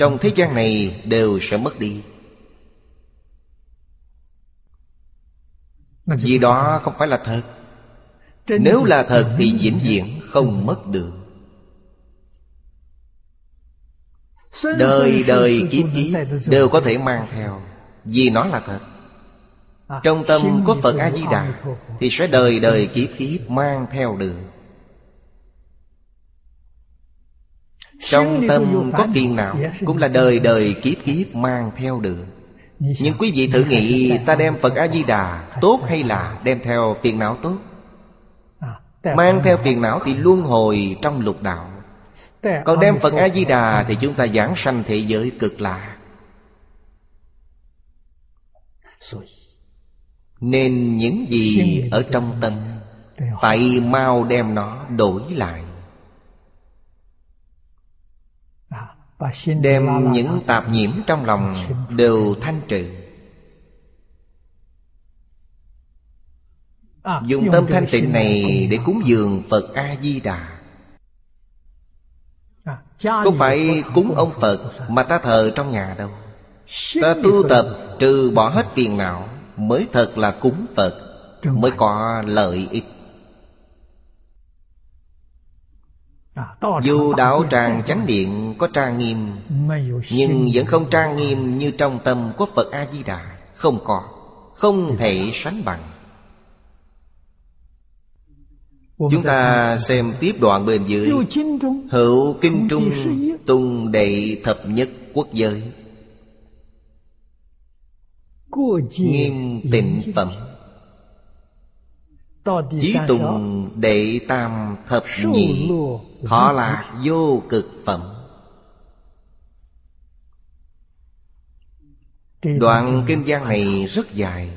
trong thế gian này đều sẽ mất đi. Vì đó không phải là thật. Nếu là thật thì vĩnh viễn không mất được. Đời đời, kiếp kiếp đều có thể mang theo, Vì nó là thật. Trong tâm có Phật A-di-đà Thì sẽ đời đời, kiếp kiếp mang theo được. Trong tâm có phiền não Cũng là đời đời kiếp kiếp mang theo được. Nhưng quý vị thử nghĩ Ta đem Phật A-di-đà tốt hay là Đem theo phiền não tốt? Mang theo phiền não thì luân hồi trong lục đạo. Còn đem Phật A-di-đà Thì chúng ta giảng sanh thế giới cực lạ. Nên những gì ở trong tâm Phải mau đem nó đổi lại. đem những tạp nhiễm trong lòng đều thanh trừ. Dùng tâm thanh tịnh này để cúng dường phật a di đà không phải cúng ông phật mà ta thờ trong nhà đâu. Ta tu tập trừ bỏ hết phiền não mới thật là cúng phật mới có lợi ích. Dù đạo tràng chánh điện có trang nghiêm Nhưng vẫn không trang nghiêm như trong tâm của Phật A-di-đà. Không có Không thể sánh bằng. Chúng ta xem tiếp đoạn bên dưới. Hữu kinh trung tung đệ thập nhất quốc giới. Nghiêm tịnh phẩm Chí tùng đệ tam thập nhị Thọ lạc vô cực phẩm. Đoạn kinh văn này rất dài.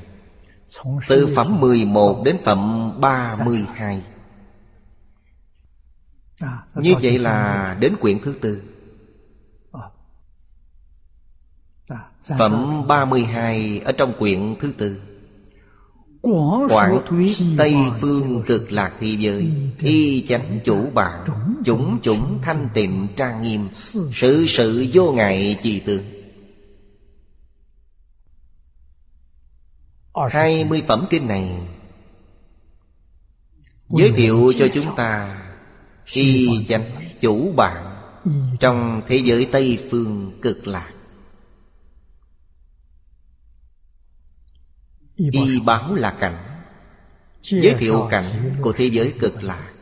Từ phẩm 11 đến phẩm 32 Như vậy là đến quyển thứ tư. Phẩm 32 ở trong quyển thứ tư Quảng thuyết Tây phương cực lạc thế giới Y chánh chủ bản Chủng chủng thanh tịnh trang nghiêm Sự sự vô ngại chi tương Hai mươi phẩm kinh này Giới thiệu cho chúng ta Y chánh chủ bản Trong thế giới Tây phương cực lạc Y báo là cảnh. Giới thiệu cảnh của thế giới cực lạc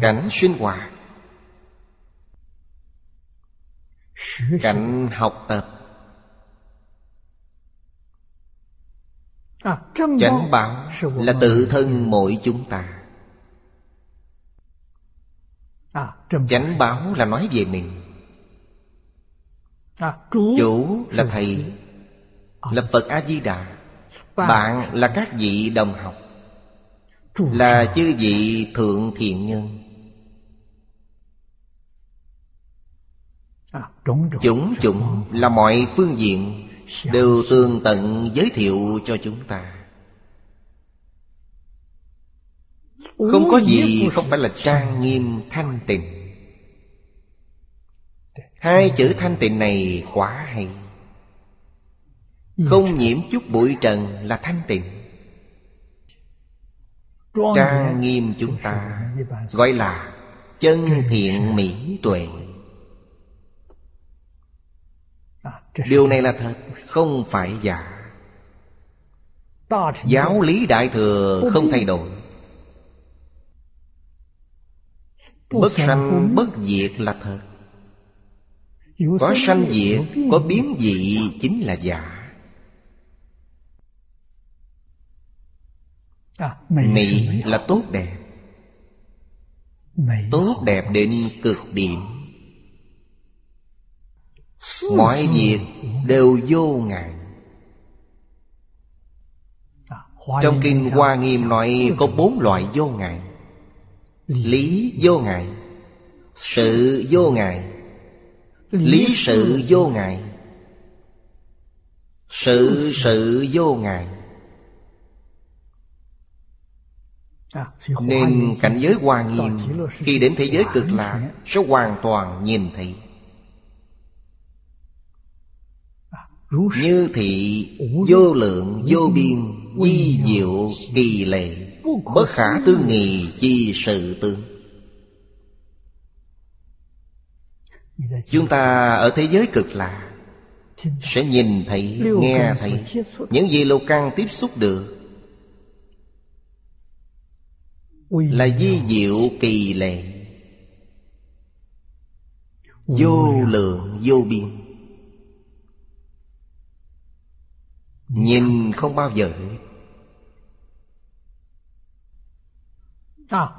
Cảnh sinh hoạt. Cảnh học tập. Chánh báo là tự thân mỗi chúng ta. Chánh báo là nói về mình. Chủ là thầy là phật a di đà bạn là các vị đồng học. Là chư vị thượng thiện nhân. Chủng chủng là mọi phương diện đều tương tận giới thiệu cho chúng ta. Không có gì không phải là trang nghiêm thanh tịnh. Hai chữ thanh tịnh này quá hay không nhiễm chút bụi trần là thanh tịnh. Trang nghiêm chúng ta Gọi là chân thiện mỹ tuệ. Điều này là thật Không phải giả. Giáo lý Đại Thừa không thay đổi. Bất sanh bất diệt là thật. Có sanh diệt Có biến dị chính là giả mỹ là tốt đẹp. Tốt đẹp đến cực điểm. Mọi việc đều vô ngại. Trong kinh hoa nghiêm nói có bốn loại vô ngại. Lý. Vô ngại sự vô ngại. Lý sự vô ngại sự sự vô ngại Nên cảnh giới hoa nghiêm Khi đến thế giới cực lạc Sẽ hoàn toàn nhìn thấy. À, Như thị vô lượng vô biên Di diệu kỳ lệ Bất khả tư nghị chi sự tương. Chúng ta ở thế giới cực lạc Sẽ nhìn thấy, nghe thấy Những gì lục căn tiếp xúc được là di diệu kỳ lệ vô lượng vô biên. Nhìn không bao giờ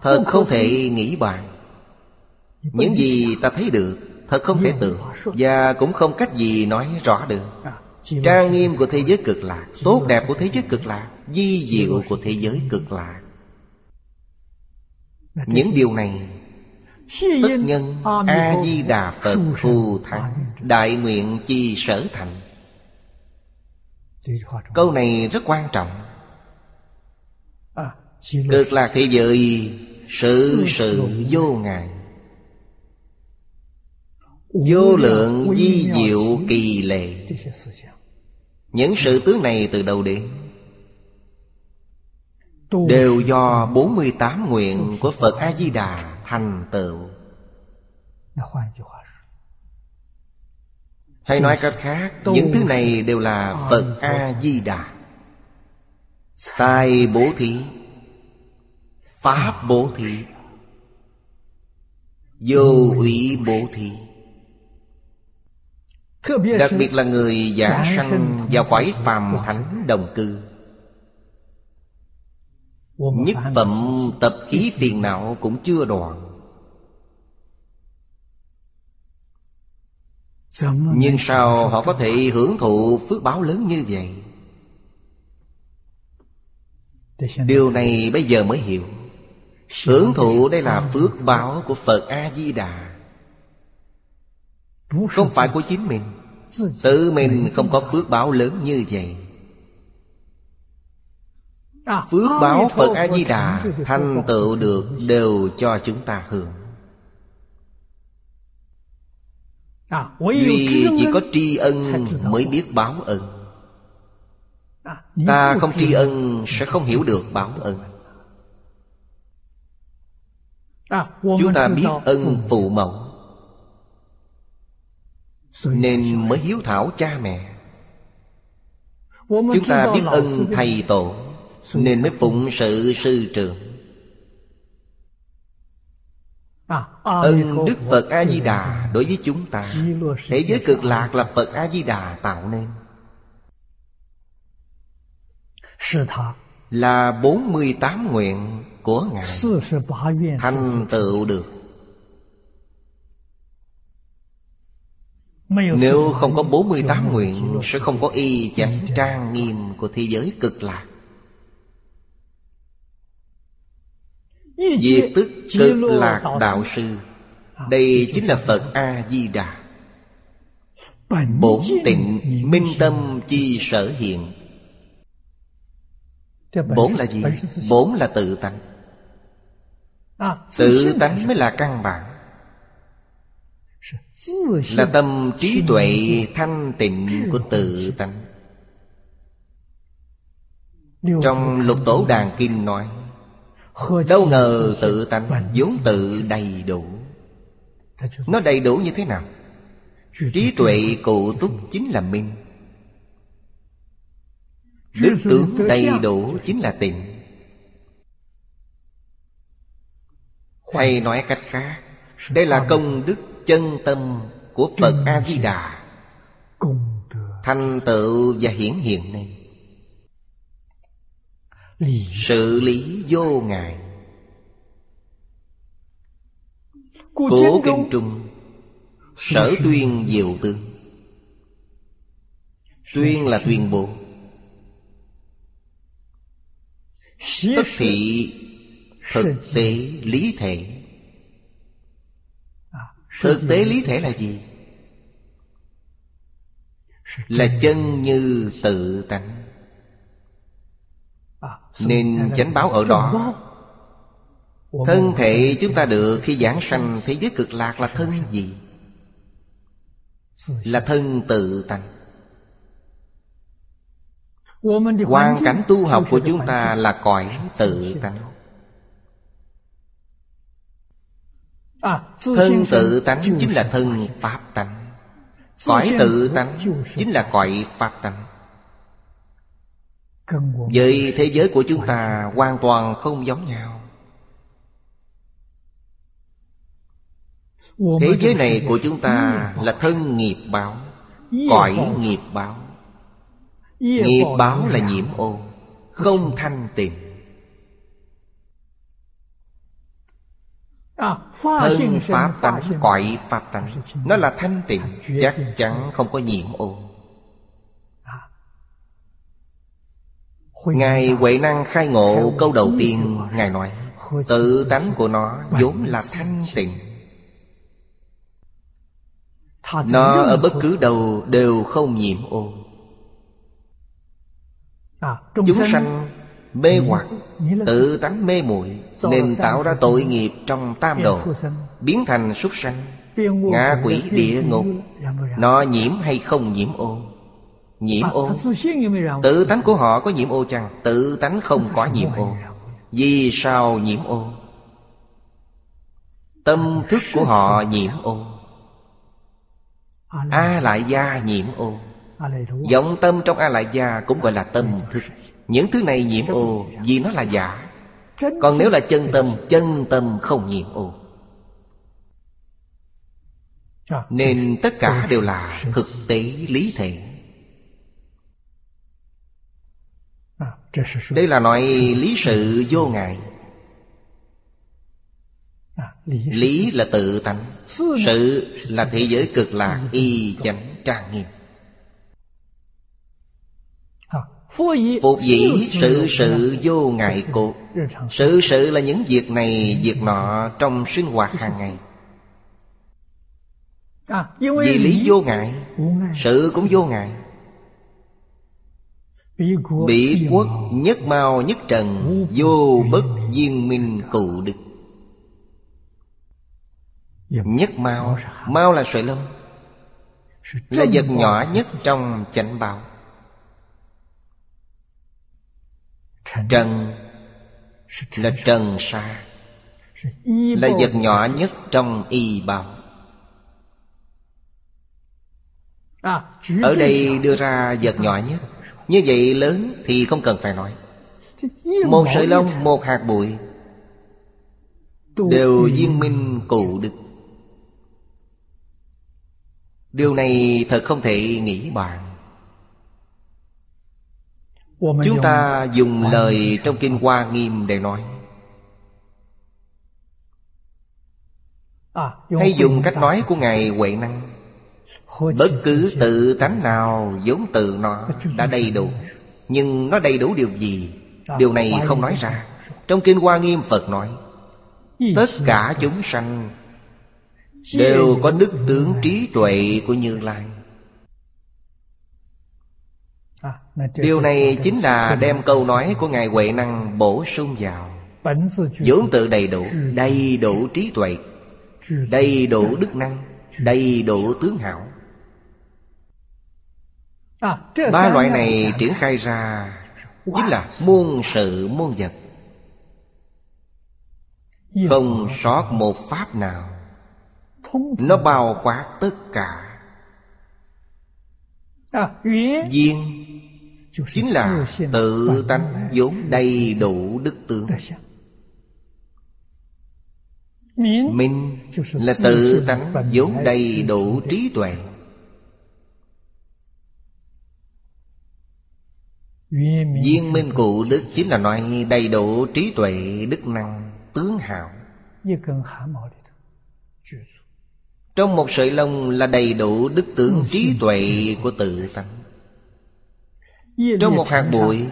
thật không thể nghĩ bàn. Những gì ta thấy được thật không thể tưởng. và cũng không cách gì nói rõ được. À, trang nghiêm của thế giới cực lạc tốt đẹp của thế giới cực lạc di diệu của thế giới cực lạc những điều này Tất nhân A-di-đà Phật phù thắng Đại nguyện chi sở thành. Câu này rất quan trọng. Cực lạc thế giới Sự sự vô ngại. Vô lượng di diệu kỳ lệ. Những sự tướng này từ đâu đến Đều do 48 nguyện của Phật A-di-đà thành tựu. Hay nói cách khác Những thứ này đều là Phật A-di-đà. Tai bố thí Pháp bố thí Vô ủy bố thí. Đặc biệt là người giả sanh vào cõi phàm thánh đồng cư Nhất phẩm tập khí phiền não cũng chưa đoạn. Nhưng sao họ có thể hưởng thụ phước báo lớn như vậy? Điều này bây giờ mới hiểu. Hưởng thụ đây là phước báo của Phật A-di-đà. Không phải của chính mình. Tự mình không có phước báo lớn như vậy Phước báo Phật A-di-đà Thành tựu được đều cho chúng ta hưởng. Duy chỉ có tri ân mới biết báo ân. Ta không tri ân sẽ không hiểu được báo ân. Chúng ta biết ân phụ mẫu Nên mới hiếu thảo cha mẹ. Chúng ta biết ân thầy tổ Nên mới phụng sự sư trưởng Ân Đức Phật A-di-đà đối với chúng ta Thế giới cực lạc là Phật A-di-đà tạo nên. Là 48 nguyện của Ngài. Thành tựu được. Nếu không có 48 nguyện Sẽ không có y chánh trang nghiêm của thế giới cực lạc Diệt tức cực lạc đạo sư. Đây chính là Phật A-di-đà. Bổn tịnh minh tâm chi sở hiện. Bổn là gì? Bổn là tự tánh. Tự tánh mới là căn bản. Là tâm trí tuệ thanh tịnh của tự tánh. Trong lục tổ đàn kinh nói Đâu ngờ tự tánh vốn tự đầy đủ. Nó đầy đủ như thế nào? Trí tuệ cụ túc chính là minh. Đức tướng đầy đủ chính là tịnh Hay nói cách khác Đây là công đức chân tâm của Phật A-di-đà Thành tựu và hiển hiện này Sự lý vô ngại. Cổ kinh trung Sở tuyên diệu tương Tuyên là tuyên bố. Tất thị thực tế lý thể. Thực tế lý thể là gì? Là chân như tự tánh nên chánh báo ở đó. thân thể chúng ta được khi giảng sanh thế giới cực lạc là thân gì? Là thân tự tánh. Hoàn cảnh tu học của chúng ta là cõi tự tánh. Thân tự tánh chính là thân Pháp tánh. Cõi tự tánh chính là cõi Pháp tánh Với thế giới của chúng ta hoàn toàn không giống nhau. Thế giới này của chúng ta là thân nghiệp báo Cõi nghiệp báo. Nghiệp báo là nhiễm ô Không thanh tịnh. Thân Pháp tánh, cõi Pháp tánh Nó là thanh tịnh Chắc chắn không có nhiễm ô Ngài Huệ Năng khai ngộ câu đầu tiên Ngài nói Tự tánh của nó vốn là thanh tịnh. Nó ở bất cứ đâu đều không nhiễm ô. Chúng sanh mê hoặc tự tánh mê muội nên tạo ra tội nghiệp trong tam đồ biến thành súc sanh. Ngạ quỷ địa ngục Nó nhiễm hay không nhiễm ô Nhiễm ô. Tự tánh của họ có nhiễm ô chăng? Tự tánh không có nhiễm ô. Vì sao nhiễm ô? Tâm thức của họ nhiễm ô. A lại gia nhiễm ô. Vọng tâm trong A lại gia cũng gọi là tâm thức. Những thứ này nhiễm ô Vì nó là giả. Còn nếu là chân tâm Chân tâm không nhiễm ô. Nên tất cả đều là thực tế lý thể Đây là nói lý sự vô ngại Lý là tự tánh Sự là thế giới cực lạc y chánh trang nghiêm Phục dĩ sự sự vô ngại cột Sự sự là những việc này Việc nọ trong sinh hoạt hàng ngày Vì lý vô ngại Sự cũng vô ngại Bị quốc nhất mau nhất trần, Vô bất viên minh cụ đức Nhất mau Mau là sợi lông, Là vật nhỏ nhất trong chánh bào. Trần Là trần sa, Là vật nhỏ nhất trong y bào. Ở đây đưa ra vật nhỏ nhất. Như vậy lớn thì không cần phải nói. Một sợi lông, một hạt bụi Đều viên minh cụ đức Điều này thật không thể nghĩ bàn. Chúng ta dùng lời trong Kinh Hoa Nghiêm để nói. Hay dùng cách nói của Ngài Huệ Năng Bất cứ tự tánh nào giống từ nó đã đầy đủ. Nhưng nó đầy đủ điều gì? Điều này không nói ra. Trong Kinh Hoa Nghiêm Phật nói Tất cả chúng sanh Đều có đức tướng trí tuệ của Như Lai. Điều này chính là đem câu nói của Ngài Huệ Năng bổ sung vào. Vốn tự đầy đủ Đầy đủ trí tuệ Đầy đủ đức năng Đầy đủ tướng hảo Ba loại này triển khai ra Chính là muôn sự muôn vật. Không sót một pháp nào. Nó bao quát tất cả. Duyên Chính là tự tánh vốn đầy đủ đức tướng Minh là tự tánh vốn đầy đủ trí tuệ Viên minh cụ đức chính là nói đầy đủ trí tuệ đức năng tướng hảo Trong một sợi lông là đầy đủ đức tướng trí tuệ của tự tánh. Trong một hạt bụi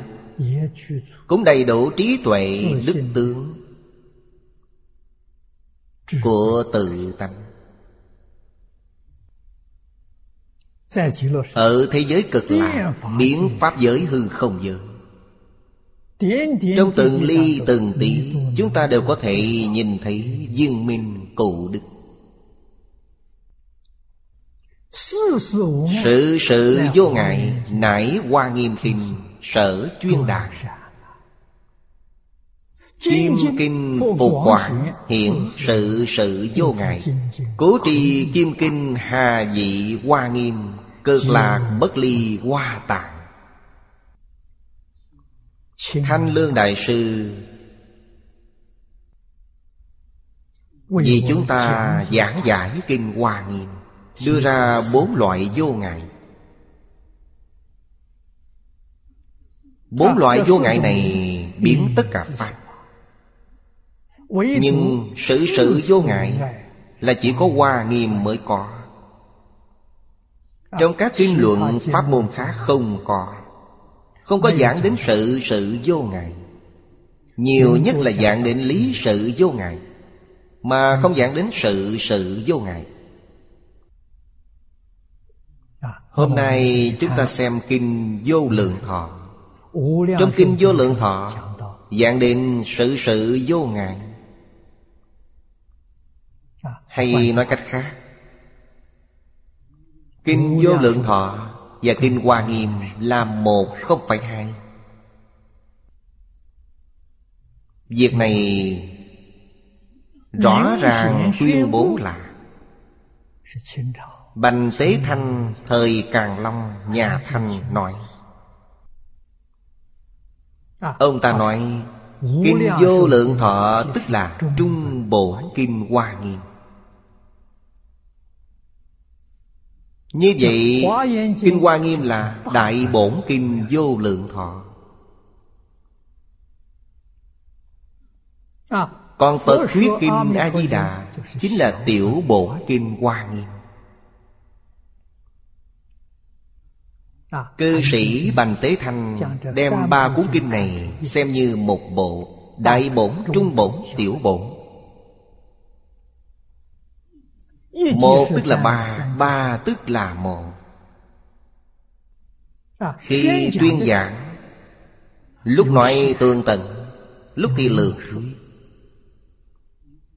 Cũng đầy đủ trí tuệ đức tướng Của tự tánh Ở thế giới cực lạc Biến pháp giới hư không giới. Trong từng ly từng tí Chúng ta đều có thể nhìn thấy viên minh cụ đức. Sự sự vô ngại Nải hoa nghiêm kinh Sở chuyên đạt Kim kinh phục quản Hiện sự sự vô ngại. Cố trì kim kinh hà dị hoa nghiêm Cực lạc bất ly hoa tạng. Thanh Lương Đại Sư Vì chúng ta giảng giải. Kinh Hoa Nghiêm Đưa ra bốn loại vô ngại. Bốn loại vô ngại này biến tất cả Pháp Nhưng sự sự vô ngại Là chỉ có Hoa Nghiêm mới có. Trong các kinh luận pháp môn khác không có Không có giảng đến sự sự vô ngại. Nhiều nhất là giảng đến lý sự vô ngại Mà không giảng đến sự sự vô ngại. Hôm nay chúng ta xem Kinh Vô Lượng Thọ. Trong Kinh Vô Lượng Thọ Giảng đến sự sự vô ngại Hay nói cách khác? Kinh vô lượng thọ Và kinh hoa nghiêm Là một không phải hai. Việc này Rõ ràng tuyên bố là Bành Tế Thanh Thời Càng Long Nhà Thanh nói. À, Ông ta nói Kinh vô lượng thọ Tức là trung bộ kinh hoa nghiêm Như vậy Kinh Hoa Nghiêm là Đại Bổn Kinh Vô Lượng Thọ. Còn Phật Thuyết Kinh A-di-đà Chính là Tiểu Bổn Kinh Hoa Nghiêm. Cư sĩ Bành Tế Thanh Đem ba cuốn kinh này Xem như một bộ Đại Bổn, Trung Bổn, Tiểu Bổn. Một tức là ba Ba tức là một Khi tuyên giảng Lúc nói tường tận Lúc thì lược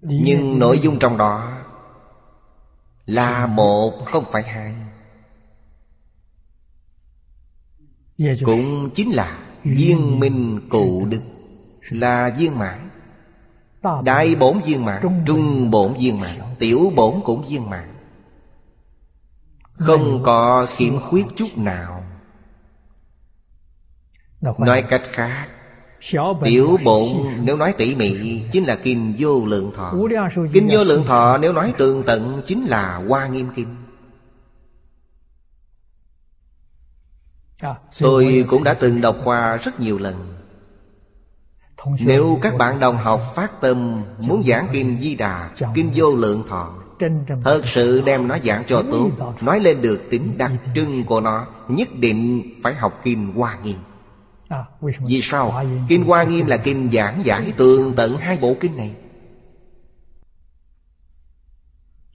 Nhưng nội dung trong đó Là một không phải hai. Cũng chính là Viên minh cụ đức Là viên mãn Đại bổn viên mãn Trung bổn viên mãn Tiểu bổn cũng viên mãn. Không có khiếm khuyết chút nào. Nói cách khác Tiểu bổn nếu nói tỉ mỉ Chính là kinh vô lượng thọ. Kinh vô lượng thọ nếu nói tường tận Chính là hoa nghiêm kinh. À, Tôi cũng đã từng đọc qua rất nhiều lần Nếu các bạn đồng học phát tâm Muốn giảng kinh Di Đà Kinh vô lượng thọ Thật sự đem nó giảng cho tốt Nói lên được tính đặc trưng của nó Nhất định phải học kinh Hoa Nghiêm. À, Vì sao? Kinh Hoa Nghiêm là kinh giảng giải tường tận hai bộ kinh này.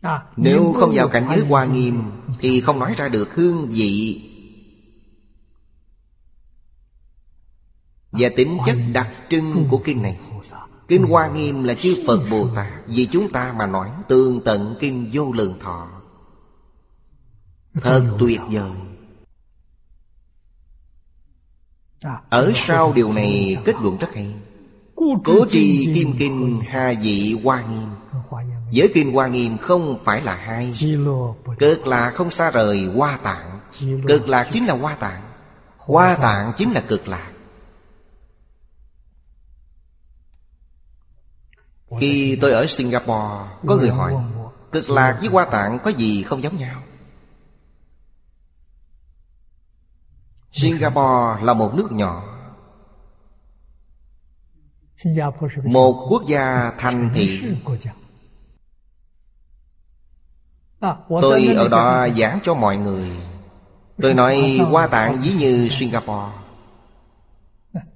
À, Nếu không vào cảnh giới Hoa Nghiêm Thì không nói ra được hương vị Và tính chất đặc trưng của kinh này. Kinh Hoa Nghiêm là chư Phật Bồ Tát. Vì chúng ta mà nói Tương tận kinh vô lượng thọ. Thật tuyệt vời. Ở sau điều này, kết luận rất hay. Cố trì kim kinh hà dị hoa nghiêm. Với kinh hoa nghiêm không phải là hai. Cực lạc không xa rời hoa tạng. Cực lạc chính là hoa tạng. Hoa tạng chính là cực lạc. Khi tôi ở Singapore Có người hỏi Cực lạc với hoa tạng có gì không giống nhau? Singapore là một nước nhỏ. Một quốc gia thành thị. Tôi ở đó giảng cho mọi người. Tôi nói hoa tạng ví như Singapore.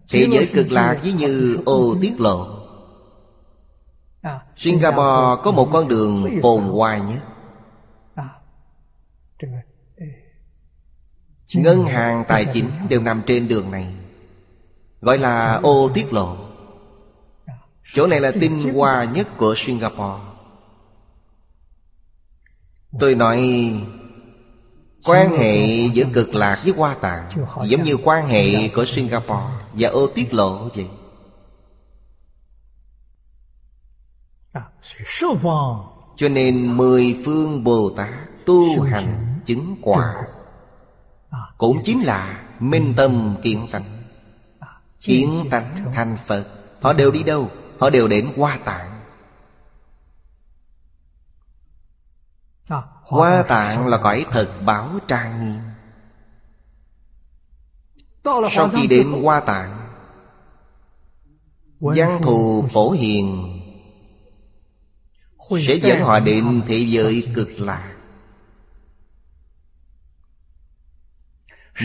Thế giới cực lạc ví như ô tiết lộ Singapore có một con đường phồn hoa nhất Ngân hàng tài chính đều nằm trên đường này Gọi là ô tiết lộ. Chỗ này là tinh hoa nhất của Singapore. Tôi nói Quan hệ giữa cực lạc với hoa tạng Giống như quan hệ của Singapore Và ô tiết lộ vậy Cho nên mười phương Bồ Tát tu hành chứng quả. Cũng chính là minh tâm kiến tánh. Kiến tánh thành Phật. Họ đều đi đâu? Họ đều đến Hoa Tạng. Hoa Tạng là cõi thật báo trang nghiêm. Sau khi đến Hoa Tạng Văn thù phổ hiền Sẽ dẫn họ đến thế giới cực lạc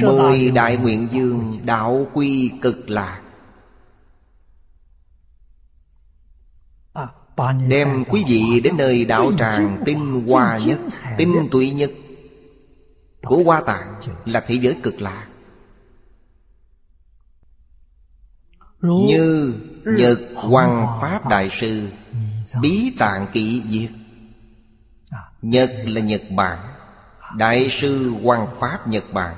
Mười đại nguyện dương đạo quy cực lạc Đem quý vị đến nơi đạo tràng tinh hoa nhất Tinh tụy nhất Của Hoa Tạng là thế giới cực lạc Như Nhật Hoàng Pháp Đại Sư Bí Tạng Kỵ Việt Nhật là Nhật Bản. Đại sư Hoàng Pháp Nhật Bản.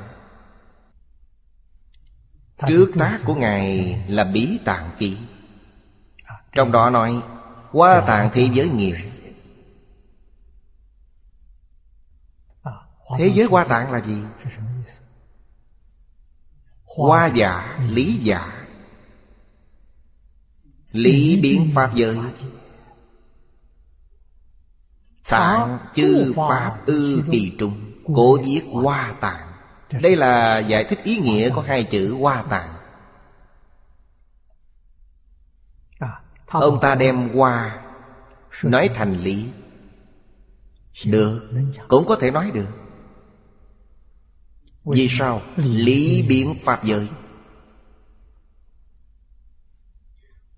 Trước tác của Ngài là Bí Tạng Ký Trong đó nói Hoa tạng thế giới nghĩa Thế giới hoa tạng là gì? Hoa giả, lý giả. Lý biến Pháp giới Tạng chư Pháp ư kỳ trung Cố viết hoa tạng. Đây là giải thích ý nghĩa của hai chữ hoa tạng. Ông ta đem hoa Nói thành lý. Được Cũng có thể nói được. Vì sao? Lý biến Pháp giới.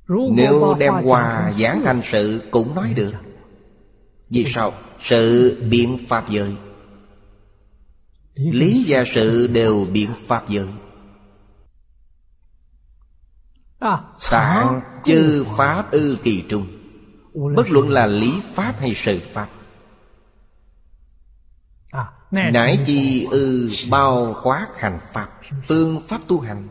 Nếu đem hoa giảng thành sự cũng nói được Vì sao? Sự biến Pháp giới. Lý và sự đều biến Pháp giới. Tạng chư Pháp ư kỳ trung. Bất luận là lý Pháp hay sự Pháp. Nãi chi ư bao quát hành Pháp Phương Pháp tu hành.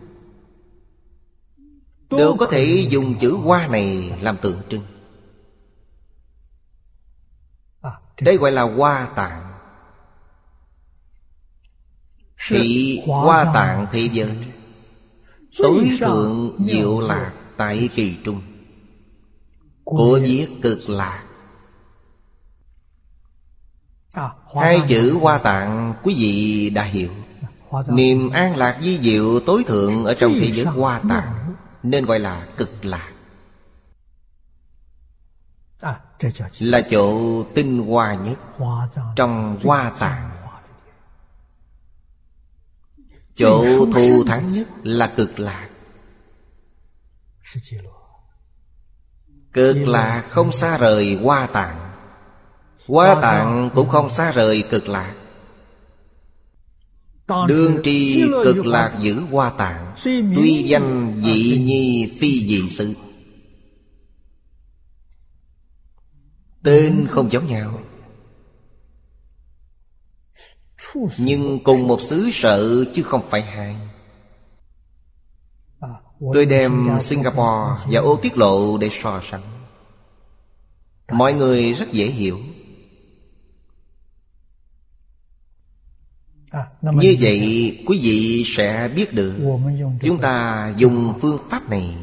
Đều có thể dùng chữ hoa này làm tượng trưng Đây gọi là hoa tạng. Thị hoa tạng thế giới Tối thượng diệu lạc tại kỳ trung. Của viết cực lạc. Hai chữ hoa tạng quý vị đã hiểu. Niềm an lạc di diệu tối thượng ở trong thế giới hoa tạng Nên gọi là cực lạc Là chỗ tinh hoa nhất. Trong hoa tạng Chỗ thù thắng nhất là cực lạc. Cực lạc không xa rời hoa tạng Hoa tạng cũng không xa rời cực lạc. Đương tri cực lạc giữ hoa tạng Tuy danh dị nhi phi dị sự Tên không giống nhau. Nhưng cùng một xứ sở chứ không phải hai. Tôi đem Singapore và ô tiết lộ để so sánh. Mọi người rất dễ hiểu. Như vậy, quý vị sẽ biết được, Chúng ta dùng phương pháp này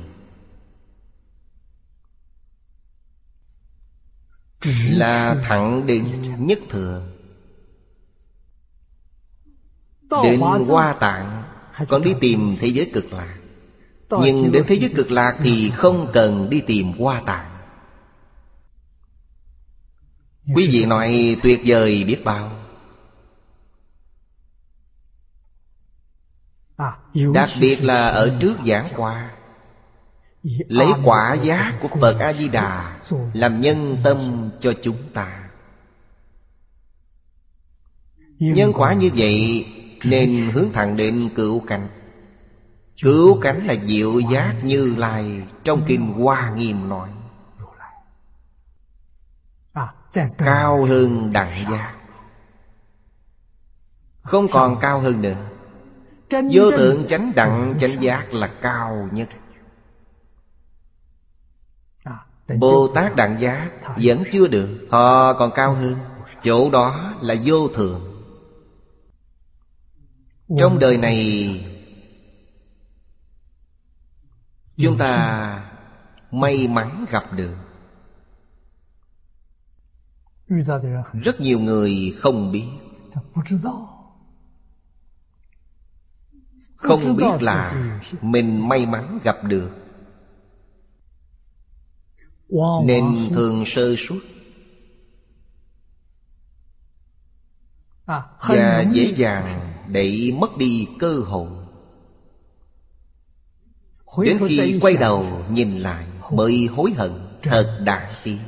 Là thẳng đến nhất thừa. Đến hoa tạng Còn đi tìm thế giới cực lạc. Nhưng đến thế giới cực lạc Thì không cần đi tìm hoa tạng. Quý vị nói tuyệt vời biết bao. Đặc biệt là ở trước giảng qua Lấy quả giá của Phật A-di-đà Làm nhân tâm cho chúng ta. Nhân quả như vậy Nên hướng thẳng đến cửu cảnh Cửu cảnh là diệu giác như lai Trong kinh Hoa Nghiêm nói. Cao hơn đẳng giác. Không còn cao hơn nữa. Vô thượng chánh đẳng chánh giác là cao nhất Bồ Tát đẳng giác vẫn chưa được. Họ còn cao hơn. Chỗ đó là vô thượng Trong đời này Chúng ta may mắn gặp được. Rất nhiều người không biết. Không biết là mình may mắn gặp được Nên thường sơ suất. Và dễ dàng để mất đi cơ hội. Đến khi quay đầu nhìn lại Mới hối hận Thật đại tiếng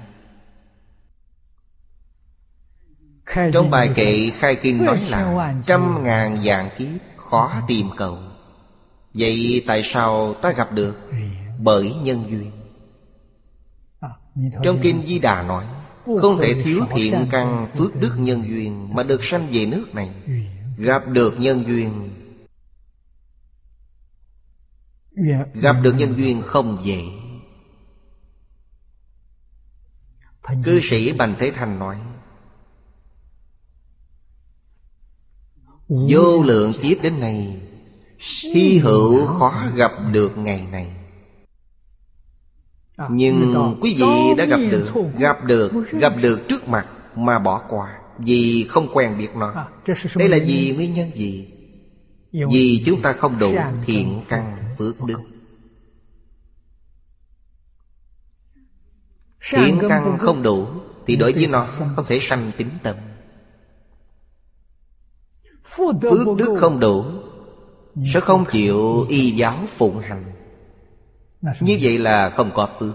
Trong bài kệ khai kinh nói là Trăm ngàn dạng kiếp khó tìm cầu. Vậy tại sao ta gặp được? Bởi nhân duyên Trong Kinh Di Đà nói Không thể thiếu thiện căn phước đức nhân duyên Mà được sanh về nước này. Gặp được nhân duyên. Gặp được nhân duyên không dễ. Cư sĩ Bành Thế Thành nói Vô lượng kiếp đến nay Hy hữu khó gặp được ngày này Nhưng quý vị đã gặp được Gặp được Gặp được trước mặt Mà bỏ qua Vì không quen biết nó. À, Đây là vì nguyên nhân gì? Vì chúng ta không đủ thiện căn phước đức. Thiện căn không đủ Thì đối với nó không thể sanh tính tâm. Phước đức không đủ. Sẽ không chịu y giáo phụng hành Như vậy là không có phước.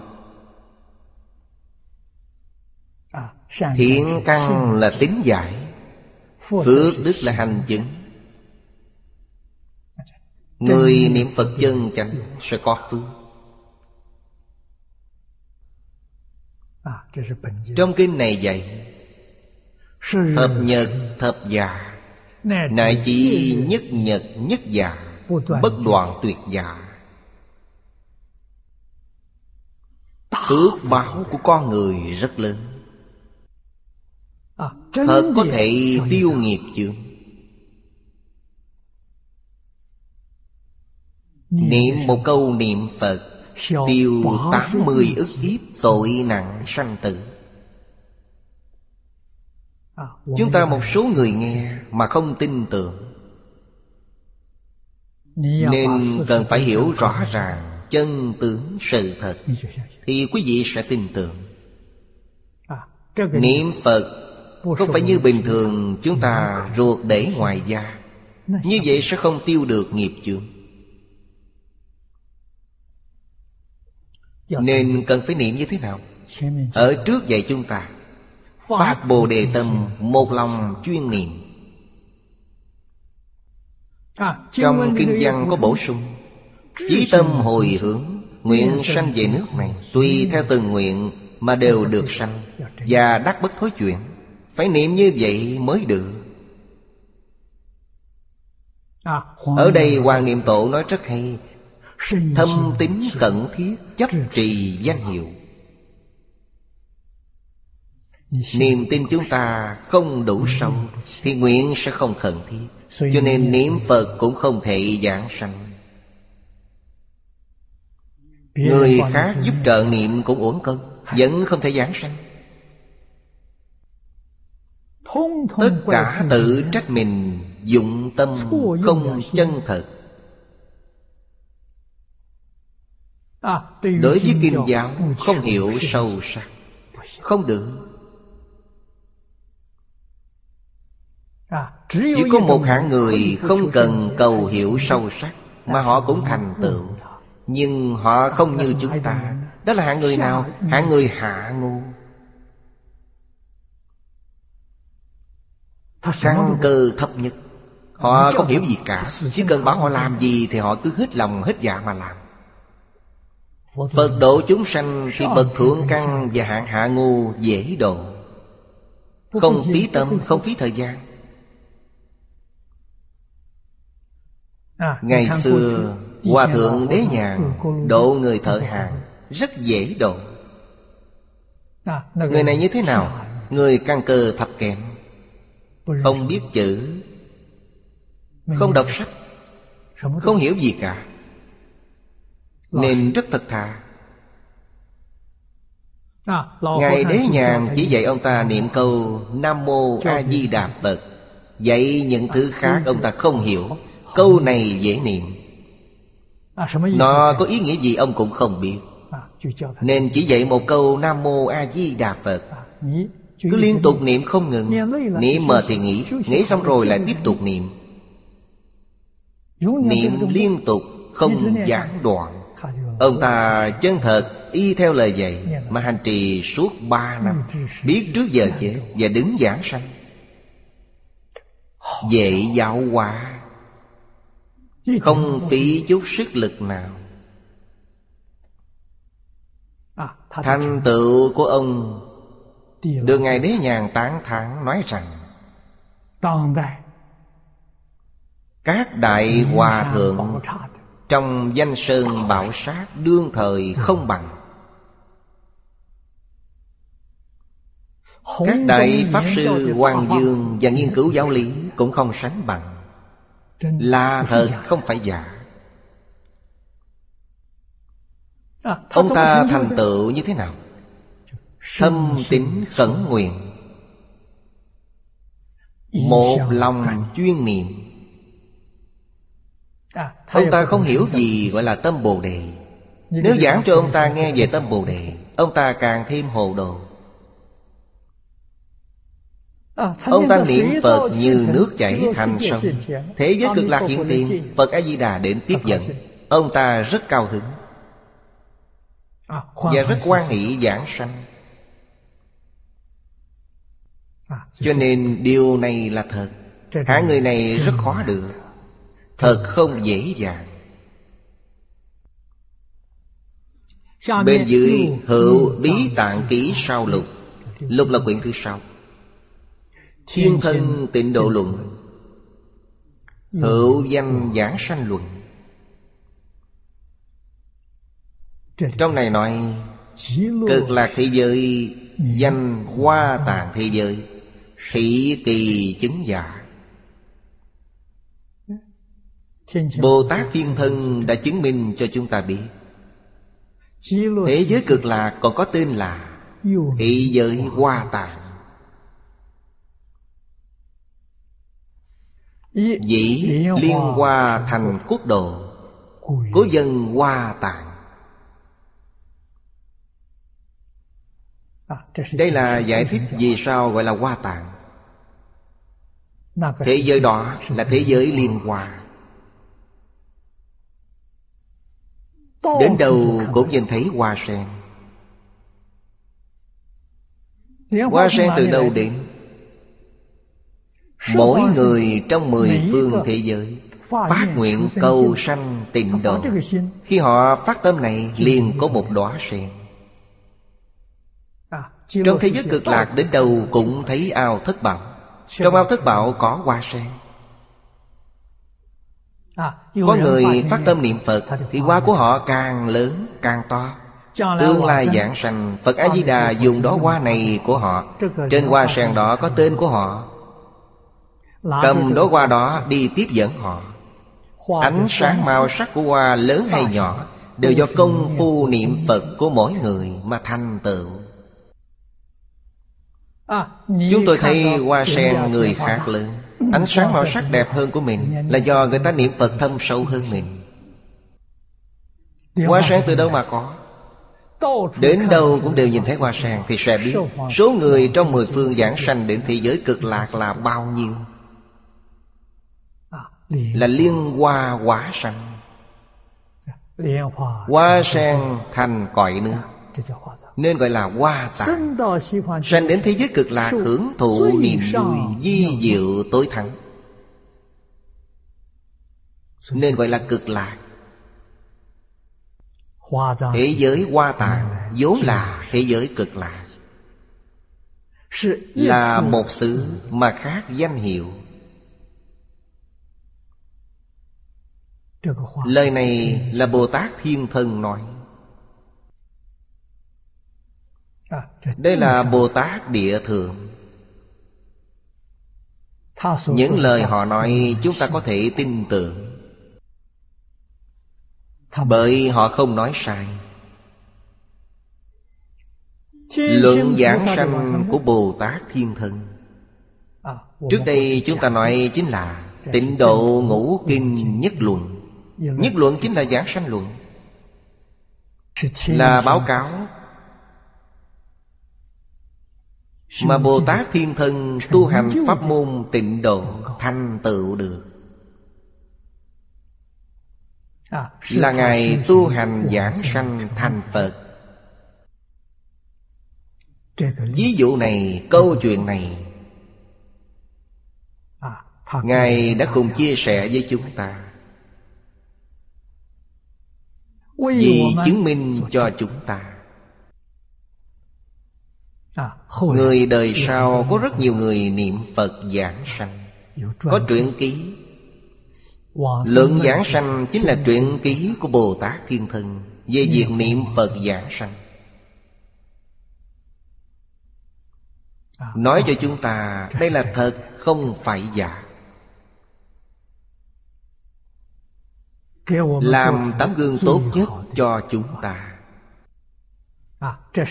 À, Thiện căn là tính giải. Phước đức là hành chứng. Người niệm Phật chân chánh sẽ có phước. À, Trong kinh này dạy Thập nhật thập giả 乃 chỉ nhất nhật nhất giả Bất đoạn tuyệt giả Phước báo của con người rất lớn. À, Thật có thể tiêu nghiệp chướng Niệm một câu niệm Phật Tiêu tám mươi ức kiếp tội nặng sanh tử. À, Chúng ta một số người nghe mà không tin tưởng. Nên cần phải hiểu rõ ràng chân tướng sự thật Thì quý vị sẽ tin tưởng. À, Niệm Phật không phải như bình thường chúng ta ruột để ngoài da. Như vậy sẽ không tiêu được nghiệp chướng. Nên cần phải niệm như thế nào? Ở trước dạy chúng ta Phát Bồ Đề Tâm Một lòng chuyên niệm. À, Trong kinh văn có bổ sung Chí tâm hồi hướng, Nguyện sanh về nước này, Tùy theo từng nguyện Mà đều được sanh Và đắc bất thối chuyển. Phải niệm như vậy mới được. Ở đây Hoàng Niệm Tổ nói rất hay. Thâm tín cẩn thiết Chấp trì danh hiệu. Niềm tin chúng ta không đủ sâu Thì nguyện sẽ không khẩn thiết, Cho nên niệm Phật cũng không thể giảng sanh. Người khác giúp trợ niệm cũng uổng công Vẫn không thể giảng sanh. Tất cả tự trách mình Dụng tâm không chân thật. À, Đối với kinh giáo không hiểu sâu sắc. Không được. À, Chỉ có một hạng người không cần cầu hiểu sâu sắc Mà họ cũng thành tựu nhưng họ không như chúng ta. Đó là hạng người nào? Hạng người hạ ngu. Căn cơ thấp nhất Họ không hiểu gì cả. Chỉ cần bảo họ làm gì Thì họ cứ hết lòng hết dạ mà làm. Phật độ chúng sanh Thì bậc thượng căn và hạng hạ ngu dễ độ. Không phí tâm, không phí thời gian. Ngày xưa Hòa thượng đế nhàn Độ người thợ hàng, Rất dễ độ. Người này như thế nào? Người căn cơ thập kém Không biết chữ, Không đọc sách, Không hiểu gì cả. Nên rất thật thà. Ngài Đế Nhàn chỉ dạy ông ta niệm câu Nam Mô A Di Đà Phật. Dạy những thứ khác ông ta không hiểu. Câu này dễ niệm. Nó có ý nghĩa gì ông cũng không biết. Nên chỉ dạy một câu Nam Mô A Di Đà Phật. Cứ liên tục niệm không ngừng. Niệm mệt thì nghỉ Nghỉ xong rồi lại tiếp tục niệm. Niệm liên tục không gián đoạn. Ông ta chân thật y theo lời dạy Mà hành trì suốt ba năm. Biết trước giờ chết Và đứng giảng sanh. Dễ giáo hóa Không phí chút sức lực nào. À, Thành tựu của ông được ngài đế nhàn tán thán nói rằng các đại hòa thượng trong danh sơn bảo sát đương thời không bằng. Các đại pháp sư hoàng dương và nghiên cứu giáo lý cũng không sánh bằng là thật không phải giả ông ta thành tựu như thế nào? Thâm tín khẩn nguyện. Một lòng chuyên niệm. Ông ta không hiểu gì gọi là tâm Bồ Đề. Nếu giảng cho ông ta nghe về tâm Bồ Đề Ông ta càng thêm hồ đồ Ông ta niệm Phật như nước chảy thành sông. Thế giới cực lạc hiện tiền Phật A-di-đà đến tiếp dẫn. Ông ta rất cao hứng. Và rất quan hỷ giảng sanh. Cho nên điều này là thật. Hai người này rất khó được. Thật không dễ dàng. Bên dưới hữu bí tạng ký sao lục. Lục là quyển thứ sáu Thiên thân tịnh độ luận. Hữu danh giảng sanh luận. Trong này nói Cực lạc thế giới Danh hoa tạng thế giới Thị kỳ chứng giả Bồ Tát Thiên Thân đã chứng minh cho chúng ta biết. Thế giới cực lạc còn có tên là Thị giới Hoa Tạng Dĩ liên hoa thành quốc độ Cố dân Hoa Tạng. Đây là giải thích vì sao gọi là Hoa Tạng. Thế giới đó là thế giới liên hoa. Đến đâu cũng nhìn thấy hoa sen. Hoa sen từ đâu đến Mỗi người trong mười phương thế giới Phát nguyện cầu sanh tịnh độ. Khi họ phát tâm này liền có một đóa sen. Trong thế giới cực lạc đến đâu cũng thấy ao thất bảo Trong ao thất bảo có hoa sen. À, có người phát tâm niệm Phật Thì hoa của họ càng lớn càng to. Tương lai giảng sanh Phật A-di-đà dùng đó hoa này của họ. Trên hoa sen đó có tên của họ Cầm đó hoa đó đi tiếp dẫn họ. Ánh sáng màu sắc của hoa lớn hay nhỏ Đều do công phu niệm Phật của mỗi người mà thành tựu. À, Chúng tôi thấy hoa sen người khác lớn. Ánh sáng màu sắc đẹp hơn của mình Là do người ta niệm Phật thâm sâu hơn mình. Hoa sen từ đâu mà có? Đến đâu cũng đều nhìn thấy hoa sen Thì sẽ biết Số người trong mười phương giảng sanh đến thế giới cực lạc là bao nhiêu Là liên hoa quả sanh Hoa sen thành cõi nước. Nên gọi là hoa tạng. Sanh đến thế giới cực lạc hưởng thụ niềm vui Di diệu tối thắng. Nên gọi là cực lạc. Thế giới hoa tạng vốn là thế giới cực lạc. Là một xứ mà khác danh hiệu Lời này là Bồ Tát Thiên Thân nói. Đây là bồ tát địa thượng. Những lời họ nói chúng ta có thể tin tưởng. Bởi họ không nói sai. Luận giảng sanh của bồ tát thiên thân trước đây chúng ta nói chính là tịnh độ ngũ kinh nhất luận nhất luận chính là giảng sanh luận. Là báo cáo. Mà Bồ Tát Thiên Thân tu hành pháp môn tịnh độ thành tựu được. Là Ngài tu hành giảng sanh thành Phật. Ví dụ này, câu chuyện này Ngài đã cùng chia sẻ với chúng ta. Vì chứng minh cho chúng ta. À, Người đời sau có rất nhiều người niệm Phật giảng sanh. Có truyện ký. Lượng giảng sanh chính là truyện ký của Bồ Tát Thiên Thân Về việc niệm Phật giảng sanh. Nói cho chúng ta đây là thật không phải giả Làm tấm gương tốt nhất cho chúng ta.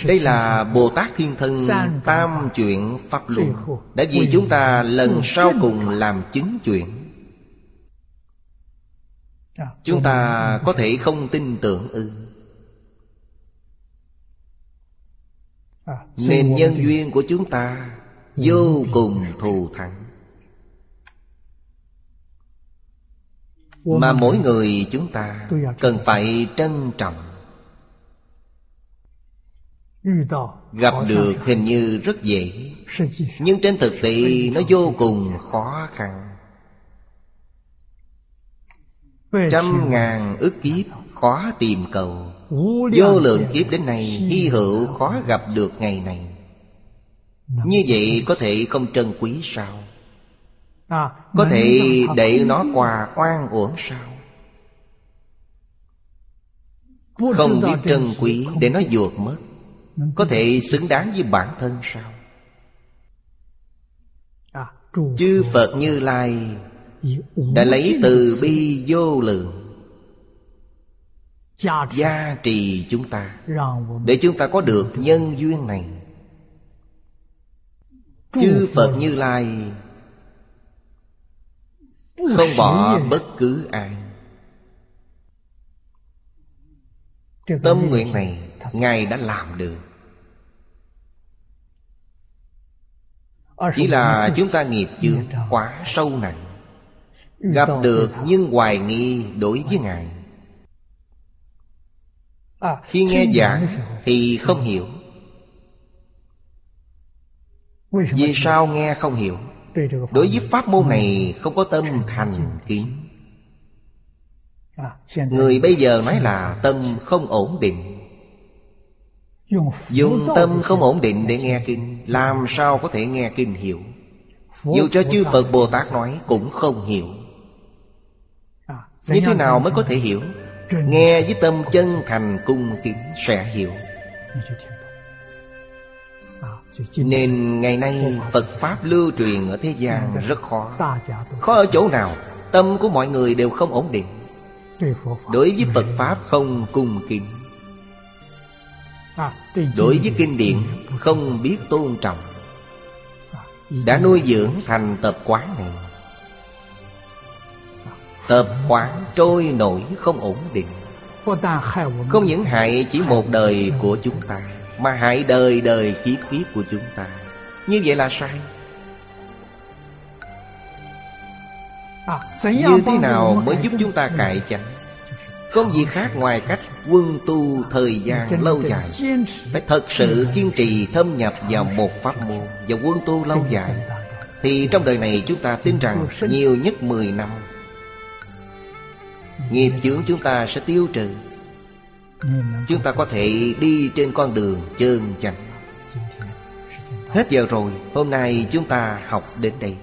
Đây là Bồ Tát Thiên Thân Tam chuyện Pháp Luân Đã vì chúng ta lần sau cùng làm chứng chuyện. Chúng ta có thể không tin tưởng ư. Nên nhân duyên của chúng ta Vô cùng thù thắng Mà mỗi người chúng ta Cần phải trân trọng. Gặp được hình như rất dễ Nhưng trên thực tế nó vô cùng khó khăn. Trăm ngàn ức kiếp khó tìm cầu. Vô lượng kiếp. đến nay Hy hữu khó gặp được ngày này. Như vậy có thể không trân quý sao Có thể để nó qua oan uổng sao? Không biết trân quý để nó vụt mất. Có thể xứng đáng với bản thân sao? À, chư phật như lai đã lấy từ bi vô lượng gia trì. chúng ta để chúng ta có được nhân duyên này. Chư phật như lai không bỏ bất cứ ai. Tâm nguyện này ngài đã làm được. Chỉ là chúng ta nghiệp chướng quá sâu nặng. Gặp được nhưng hoài nghi đối với Ngài. À, Khi nghe giảng thì không hiểu. Vì sao nghe không hiểu Đối với pháp môn này không có tâm thành kiến à, Người bây giờ nói là tâm không ổn định. Dùng tâm không ổn định để nghe kinh Làm sao có thể nghe kinh hiểu? Dù cho chư Phật Bồ Tát nói cũng không hiểu. À, Như thế nào mới có thể hiểu? Nghe với tâm chân thành cung kính sẽ hiểu nên ngày nay Phật Pháp lưu truyền ở thế gian rất khó. Khó ở chỗ nào? Tâm của mọi người đều không ổn định. Đối với Phật Pháp không cung kính. Đối với kinh điển không biết tôn trọng. Đã nuôi dưỡng thành tập quán này. Tập quán trôi nổi không ổn định. Không những hại chỉ một đời của chúng ta. Mà hại đời đời kiếp kiếp của chúng ta Như vậy là sai Như thế nào mới giúp chúng ta cải chánh không gì khác ngoài cách quân tu thời gian lâu dài Phải thật sự kiên trì thâm nhập vào một pháp môn Và quân tu lâu dài Thì trong đời này chúng ta tin rằng nhiều nhất 10 năm Nghiệp chướng chúng ta sẽ tiêu trừ Chúng ta có thể đi trên con đường trơn chành Hết giờ rồi Hôm nay chúng ta học đến đây